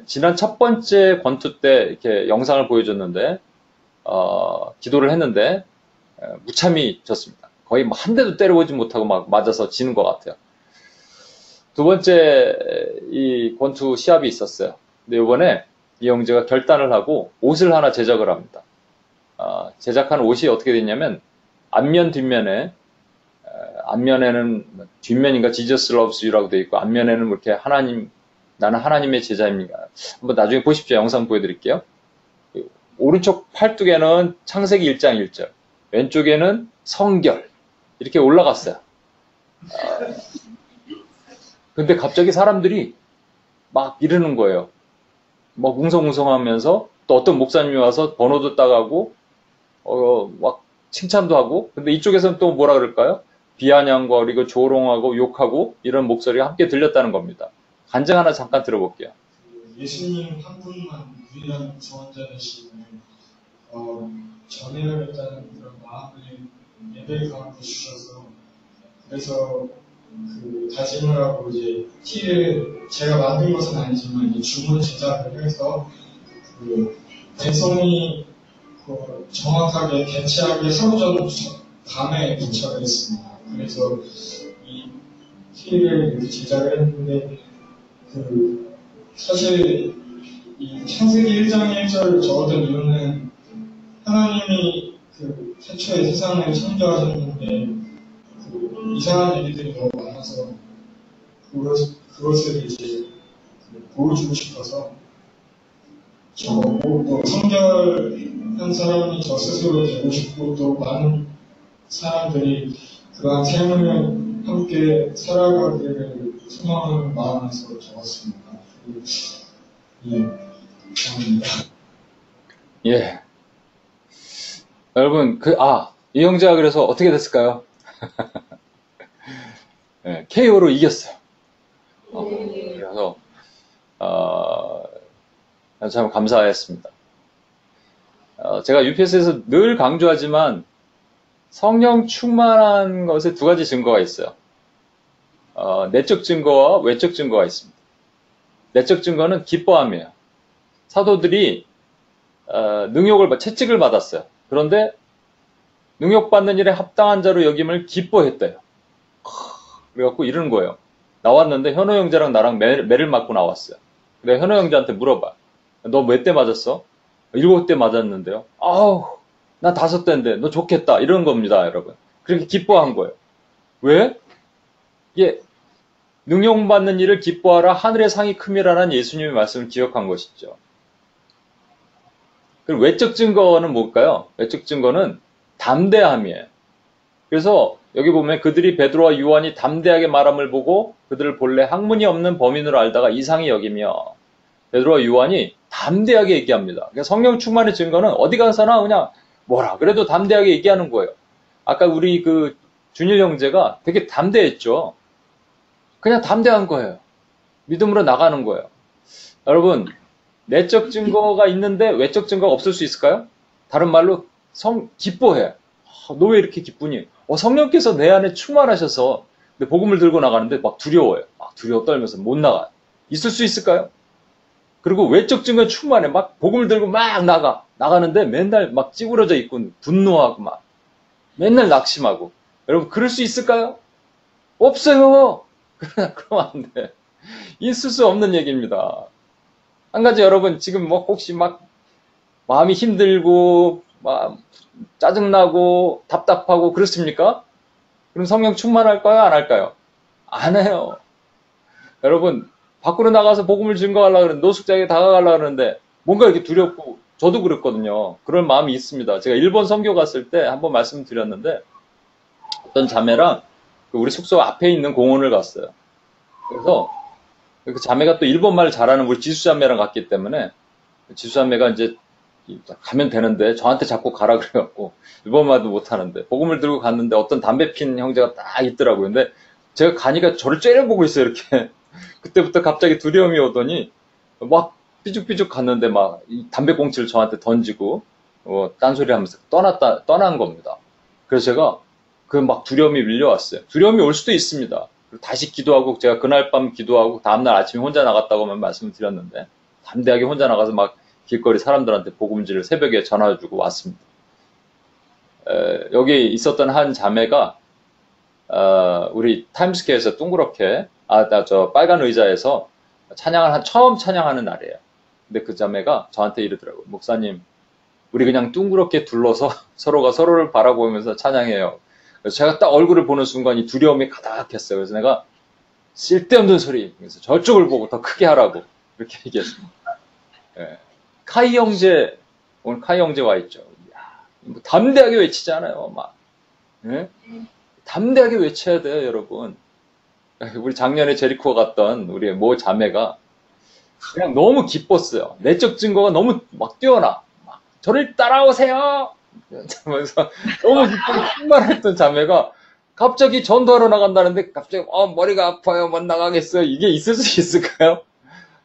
지난 첫 번째 권투 때 이렇게 영상을 보여줬는데 어, 기도를 했는데 무참히 졌습니다. 거의 뭐 한 대도 때려보지 못하고 막 맞아서 지는 것 같아요. 두 번째 이 권투 시합이 있었어요. 근데 이번에 이 형제가 결단을 하고 옷을 하나 제작을 합니다. 어, 제작한 옷이 어떻게 됐냐면 앞면 뒷면에 앞면에는 뒷면인가 Jesus loves you라고 되어 있고 앞면에는 뭐 이렇게 하나님 나는 하나님의 제자입니다. 한번 나중에 보십시오. 영상 보여드릴게요. 오른쪽 팔뚝에는 창세기 1장 1절, 왼쪽에는 성결 이렇게 올라갔어요. 아, 근데 갑자기 사람들이 막 이러는 거예요. 막 웅성웅성하면서 또 어떤 목사님이 와서 번호도 따가고 어, 막 칭찬도 하고 근데 이쪽에서는 또 뭐라 그럴까요? 비아냥거리고 조롱하고 욕하고 이런 목소리가 함께 들렸다는 겁니다. 간증 하나 잠깐 들어볼게요. 예수님 한 분만 유일한 구원자 되시는 어, 전해야겠다는 그런 마음을 예배 가운데 주셔서 그래서 그 다짐을 하고 이제 티를 제가 만든 것은 아니지만 이제 주문 제작을 해서 그 배송이 그 정확하게 대체하게 하루 전 밤에 도착을 했습니다. 그래서 이 티를 제작을 했는데 그 사실 이 창세기 1장 1절 적어둔 이유는 하나님이 그 최초의 세상을 창조하셨는데 그 이상한 일들이 너무 많아서 그것, 그것을 이제 보여주고 싶어서 적었고 또 성결한 사람이 저 스스로 되고 싶고 또 많은 사람들이 그러한 삶을 함께 살아가기를 소망하는 마음에서 적었습니다. 예, 감사합니다. 예. 여러분, 그, 아, 이 형제가 그래서 어떻게 됐을까요? 예, KO로 이겼어요. 어, 그래서, 어, 참 감사했습니다. 어, 제가 UPS에서 늘 강조하지만 성령 충만한 것에 두 가지 증거가 있어요. 어, 내적 증거와 외적 증거가 있습니다. 내적 증거는 기뻐함이에요. 사도들이 어, 능욕을 받- 채찍을 받았어요. 그런데 능욕받는 일에 합당한 자로 여김을 기뻐했대요. 그래갖고 이러는 거예요. 나왔는데 현호 형제랑 나랑 매, 매를 맞고 나왔어요. 내가 현호 형제한테 물어봐. 너 몇 대 맞았어? 일곱 대 맞았는데요. 아우, 나 다섯 대인데 너 좋겠다. 이런 겁니다, 여러분. 그렇게 기뻐한 거예요. 왜? 이게 능욕받는 일을 기뻐하라 하늘의 상이 큼이라는 예수님의 말씀을 기억한 것이죠. 그리고 외적 증거는 뭘까요? 외적 증거는 담대함이에요. 그래서 여기 보면 그들이 베드로와 요한이 담대하게 말함을 보고 그들을 본래 학문이 없는 범인으로 알다가 이상히 여기며 베드로와 요한이 담대하게 얘기합니다. 그러니까 성령 충만의 증거는 어디 가서나 그냥 뭐라 그래도 담대하게 얘기하는 거예요. 아까 우리 그 준일 형제가 되게 담대했죠. 그냥 담대한 거예요. 믿음으로 나가는 거예요. 여러분, 내적 증거가 있는데 외적 증거가 없을 수 있을까요? 다른 말로 성 기뻐해. 너 왜 이렇게 기쁘니? 어, 성령께서 내 안에 충만하셔서 근데 복음을 들고 나가는데 막 두려워요. 막 두려워 떨면서 못 나가. 있을 수 있을까요? 그리고 외적 증거 충만해. 막 복음을 들고 막 나가. 나가는데 맨날 막 찌그러져 있고 분노하고 막 맨날 낙심하고. 여러분 그럴 수 있을까요? 없어요. 그러면 안 돼. 있을 수 없는 얘기입니다. 한 가지 여러분 지금 뭐 혹시 막 마음이 힘들고 막 짜증나고 답답하고 그렇습니까? 그럼 성령 충만할까요? 안 할까요? 안 해요. 여러분 밖으로 나가서 복음을 증거하려고 그러는데 노숙자에게 다가가려고 그러는데 뭔가 이렇게 두렵고 저도 그랬거든요. 그런 마음이 있습니다. 제가 일본 선교 갔을 때 한번 말씀드렸는데 어떤 자매랑 그 우리 숙소 앞에 있는 공원을 갔어요. 그래서 그 자매가 또 일본 말 잘하는 우리 지수 자매랑 갔기 때문에 지수 자매가 이제 가면 되는데 저한테 자꾸 가라 그래갖고 일본 말도 못하는데 복음을 들고 갔는데 어떤 담배 핀 형제가 딱 있더라고요. 근데 제가 가니까 저를 째려보고 있어요 이렇게 그때부터 갑자기 두려움이 오더니 막 삐죽삐죽 갔는데 막이 담배 꽁치를 저한테 던지고 어, 딴소리 하면서 떠났다 떠난 겁니다. 그래서 제가 그 막 두려움이 밀려왔어요. 두려움이 올 수도 있습니다. 다시 기도하고 제가 그날 밤 기도하고 다음날 아침에 혼자 나갔다고만 말씀을 드렸는데 담대하게 혼자 나가서 막 길거리 사람들한테 복음지를 새벽에 전화주고 왔습니다. 에, 여기 있었던 한 자매가 어, 우리 타임스퀘어에서 둥그렇게 아, 나저 빨간 의자에서 찬양을 한 처음 찬양하는 날이에요. 근데 그 자매가 저한테 이러더라고요. 목사님, 우리 그냥 둥그렇게 둘러서 서로가 서로를 바라보면서 찬양해요. 그래서 제가 딱 얼굴을 보는 순간 이 두려움이 가득했어요. 그래서 내가 쓸데없는 소리. 그래서 저쪽을 보고 더 크게 하라고 이렇게 얘기했습니다. 예. 카이 형제 오늘 카이 형제 와 있죠. 이야, 뭐 담대하게 외치잖아요. 막 예? 담대하게 외쳐야 돼요, 여러분. 우리 작년에 제리코 갔던 우리 모 자매가 그냥 너무 기뻤어요. 내적 증거가 너무 막 뛰어나. 막 저를 따라오세요. 하면서 너무 기쁘고 충만했던 자매가 갑자기 전도하러 나간다는데 갑자기 어 머리가 아파요. 못 나가겠어요. 이게 있을 수 있을까요?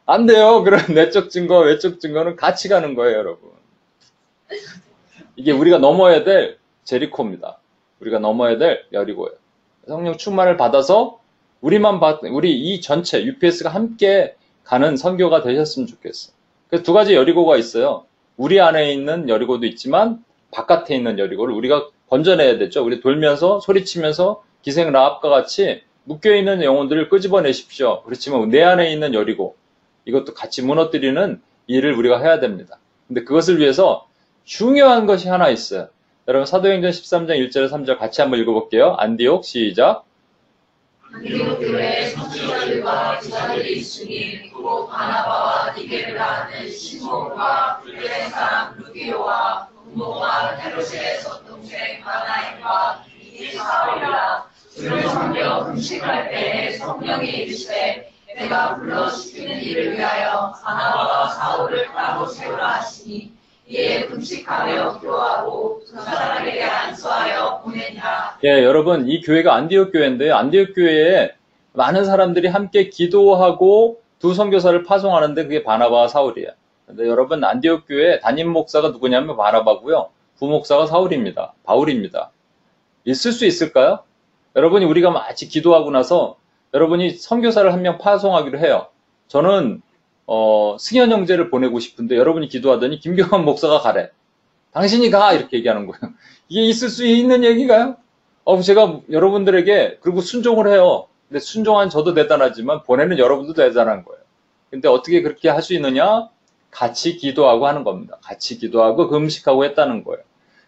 안 돼요. 그런 내적 증거 외적 증거는 같이 가는 거예요 여러분. 이게 우리가 넘어야 될 제리코입니다. 우리가 넘어야 될 여리고예요. 성령 충만을 받아서 우리만 받 우리 이 전체 UPS가 함께 가는 선교가 되셨으면 좋겠어 그래서 두 가지 여리고가 있어요. 우리 안에 있는 여리고도 있지만 바깥에 있는 여리고를 우리가 건져내야 되죠. 우리 돌면서 소리치면서 기생 라합과 같이 묶여있는 영혼들을 끄집어내십시오. 그렇지만 내 안에 있는 여리고 이것도 같이 무너뜨리는 일을 우리가 해야 됩니다. 근데 그것을 위해서 중요한 것이 하나 있어요. 여러분 사도행전 13장 1절 3절 같이 한번 읽어볼게요. 안디옥 시작. 안디옥 교회 성도들과 기사들이 있으니 곧 바나바와 니게르라 하는 시몬과 사람 루기오와 분 예, 여러분, 이 교회가 안디옥 교회인데요. 안디옥 교회에 많은 사람들이 함께 기도하고 두 선교사를 파송하는데 그게 바나바와 사울이에요. 근데 여러분, 안디옥 교회 담임 목사가 누구냐면 바나바고요. 부목사가 사울입니다. 바울입니다. 있을 수 있을까요? 여러분이 우리가 마치 기도하고 나서 여러분이 선교사를 한 명 파송하기로 해요. 저는 어, 승현 형제를 보내고 싶은데 여러분이 기도하더니 김경환 목사가 가래. 당신이 가 이렇게 얘기하는 거예요. 이게 있을 수 있는 얘기가요? 어, 제가 여러분들에게 그리고 순종을 해요. 근데 순종한 저도 대단하지만 보내는 여러분도 대단한 거예요. 근데 어떻게 그렇게 할 수 있느냐? 같이 기도하고 하는 겁니다. 같이 기도하고 금식하고 했다는 거예요.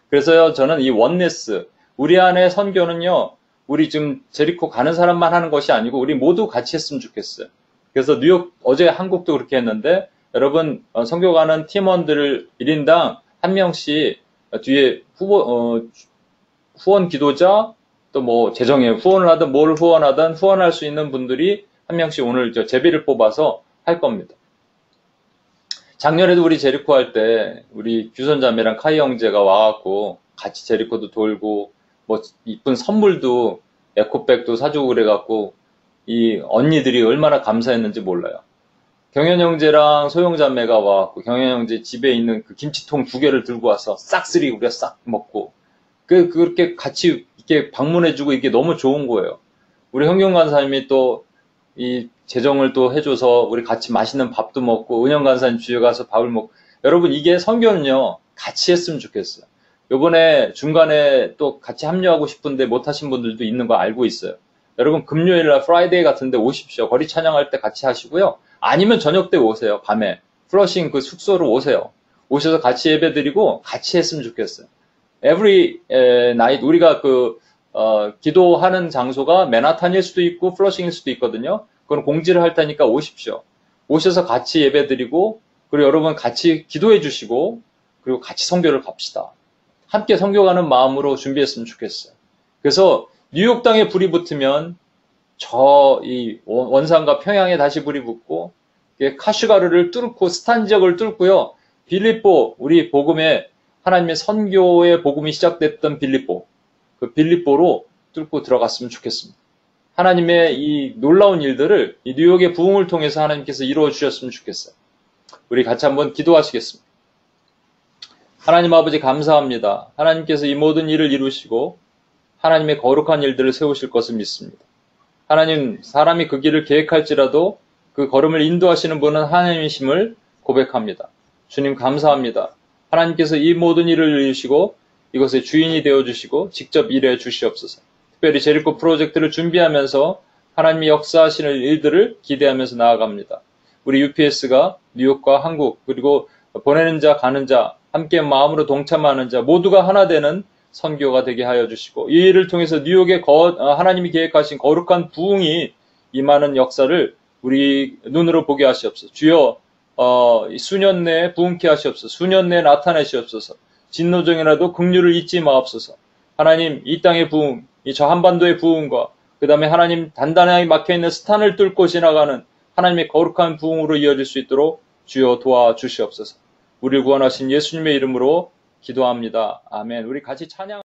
그래서요, 저는 이 원네스, 우리 안에 선교는요, 우리 지금 제리코 가는 사람만 하는 것이 아니고 우리 모두 같이 했으면 좋겠어요. 그래서 뉴욕 어제 한국도 그렇게 했는데 여러분 어, 선교 가는 팀원들 1인당 한 명씩 뒤에 후보 어, 후원 기도자 또 뭐 재정에 후원을 하든 뭘 후원하든 후원할 수 있는 분들이 한 명씩 오늘 저 제비를 뽑아서 할 겁니다. 작년에도 우리 제리코 할 때 우리 규선 자매랑 카이 형제가 와갖고 같이 제리코도 돌고 뭐 이쁜 선물도 에코백도 사주고 그래갖고 이 언니들이 얼마나 감사했는지 몰라요. 경현 형제랑 소영 자매가 와갖고 경현 형제 집에 있는 그 김치통 두 개를 들고 와서 싹쓸이 우리가 싹 먹고 그 그렇게 같이 이렇게 방문해주고 이게 너무 좋은 거예요. 우리 현경 간사님이 또 이 재정을 또 해줘서 우리 같이 맛있는 밥도 먹고 은영 간사님 주에 가서 밥을 먹고 여러분 이게 선교는요 같이 했으면 좋겠어요. 요번에 중간에 또 같이 합류하고 싶은데 못 하신 분들도 있는 거 알고 있어요. 여러분 금요일 날 Friday 같은 데 오십시오. 거리 찬양할 때 같이 하시고요. 아니면 저녁 때 오세요. 밤에 플러싱 그 숙소로 오세요. 오셔서 같이 예배 드리고 같이 했으면 좋겠어요. every night 우리가 그 어, 기도하는 장소가 맨하탄일 수도 있고 플러싱일 수도 있거든요. 그건 공지를 할 테니까 오십시오. 오셔서 같이 예배 드리고 그리고 여러분 같이 기도해 주시고 그리고 같이 성교를 갑시다. 함께 성교가는 마음으로 준비했으면 좋겠어요. 그래서 뉴욕 땅에 불이 붙으면 저 이 원산과 평양에 다시 불이 붙고 카슈가르를 뚫고 스탄 지역을 뚫고요. 빌립보 우리 복음의 하나님의 선교의 복음이 시작됐던 빌립보 그 빌립보로 뚫고 들어갔으면 좋겠습니다. 하나님의 이 놀라운 일들을 이 뉴욕의 부흥을 통해서 하나님께서 이루어 주셨으면 좋겠어요. 우리 같이 한번 기도하시겠습니다. 하나님 아버지 감사합니다. 하나님께서 이 모든 일을 이루시고 하나님의 거룩한 일들을 세우실 것을 믿습니다. 하나님, 사람이 그 길을 계획할지라도 그 걸음을 인도하시는 분은 하나님이심을 고백합니다. 주님 감사합니다. 하나님께서 이 모든 일을 이루시고 이것의 주인이 되어 주시고 직접 일해 주시옵소서. 특별히 제리코 프로젝트를 준비하면서 하나님이 역사하시는 일들을 기대하면서 나아갑니다. 우리 UPS가 뉴욕과 한국 그리고 보내는 자 가는 자 함께 마음으로 동참하는 자 모두가 하나 되는 선교가 되게 하여 주시고 이 일을 통해서 뉴욕에 거, 하나님이 계획하신 거룩한 부흥이 임하는 역사를 우리 눈으로 보게 하시옵소서. 주여 어, 수년 내에 부흥케 하시옵소서. 수년 내에 나타내시옵소서. 진노정이라도 긍휼을 잊지 마옵소서. 하나님 이 땅의 부흥, 이 저 한반도의 부흥과 그 다음에 하나님 단단하게 막혀있는 스탄을 뚫고 지나가는 하나님의 거룩한 부흥으로 이어질 수 있도록 주여 도와주시옵소서. 우리를 구원하신 예수님의 이름으로 기도합니다. 아멘. 우리 같이 찬양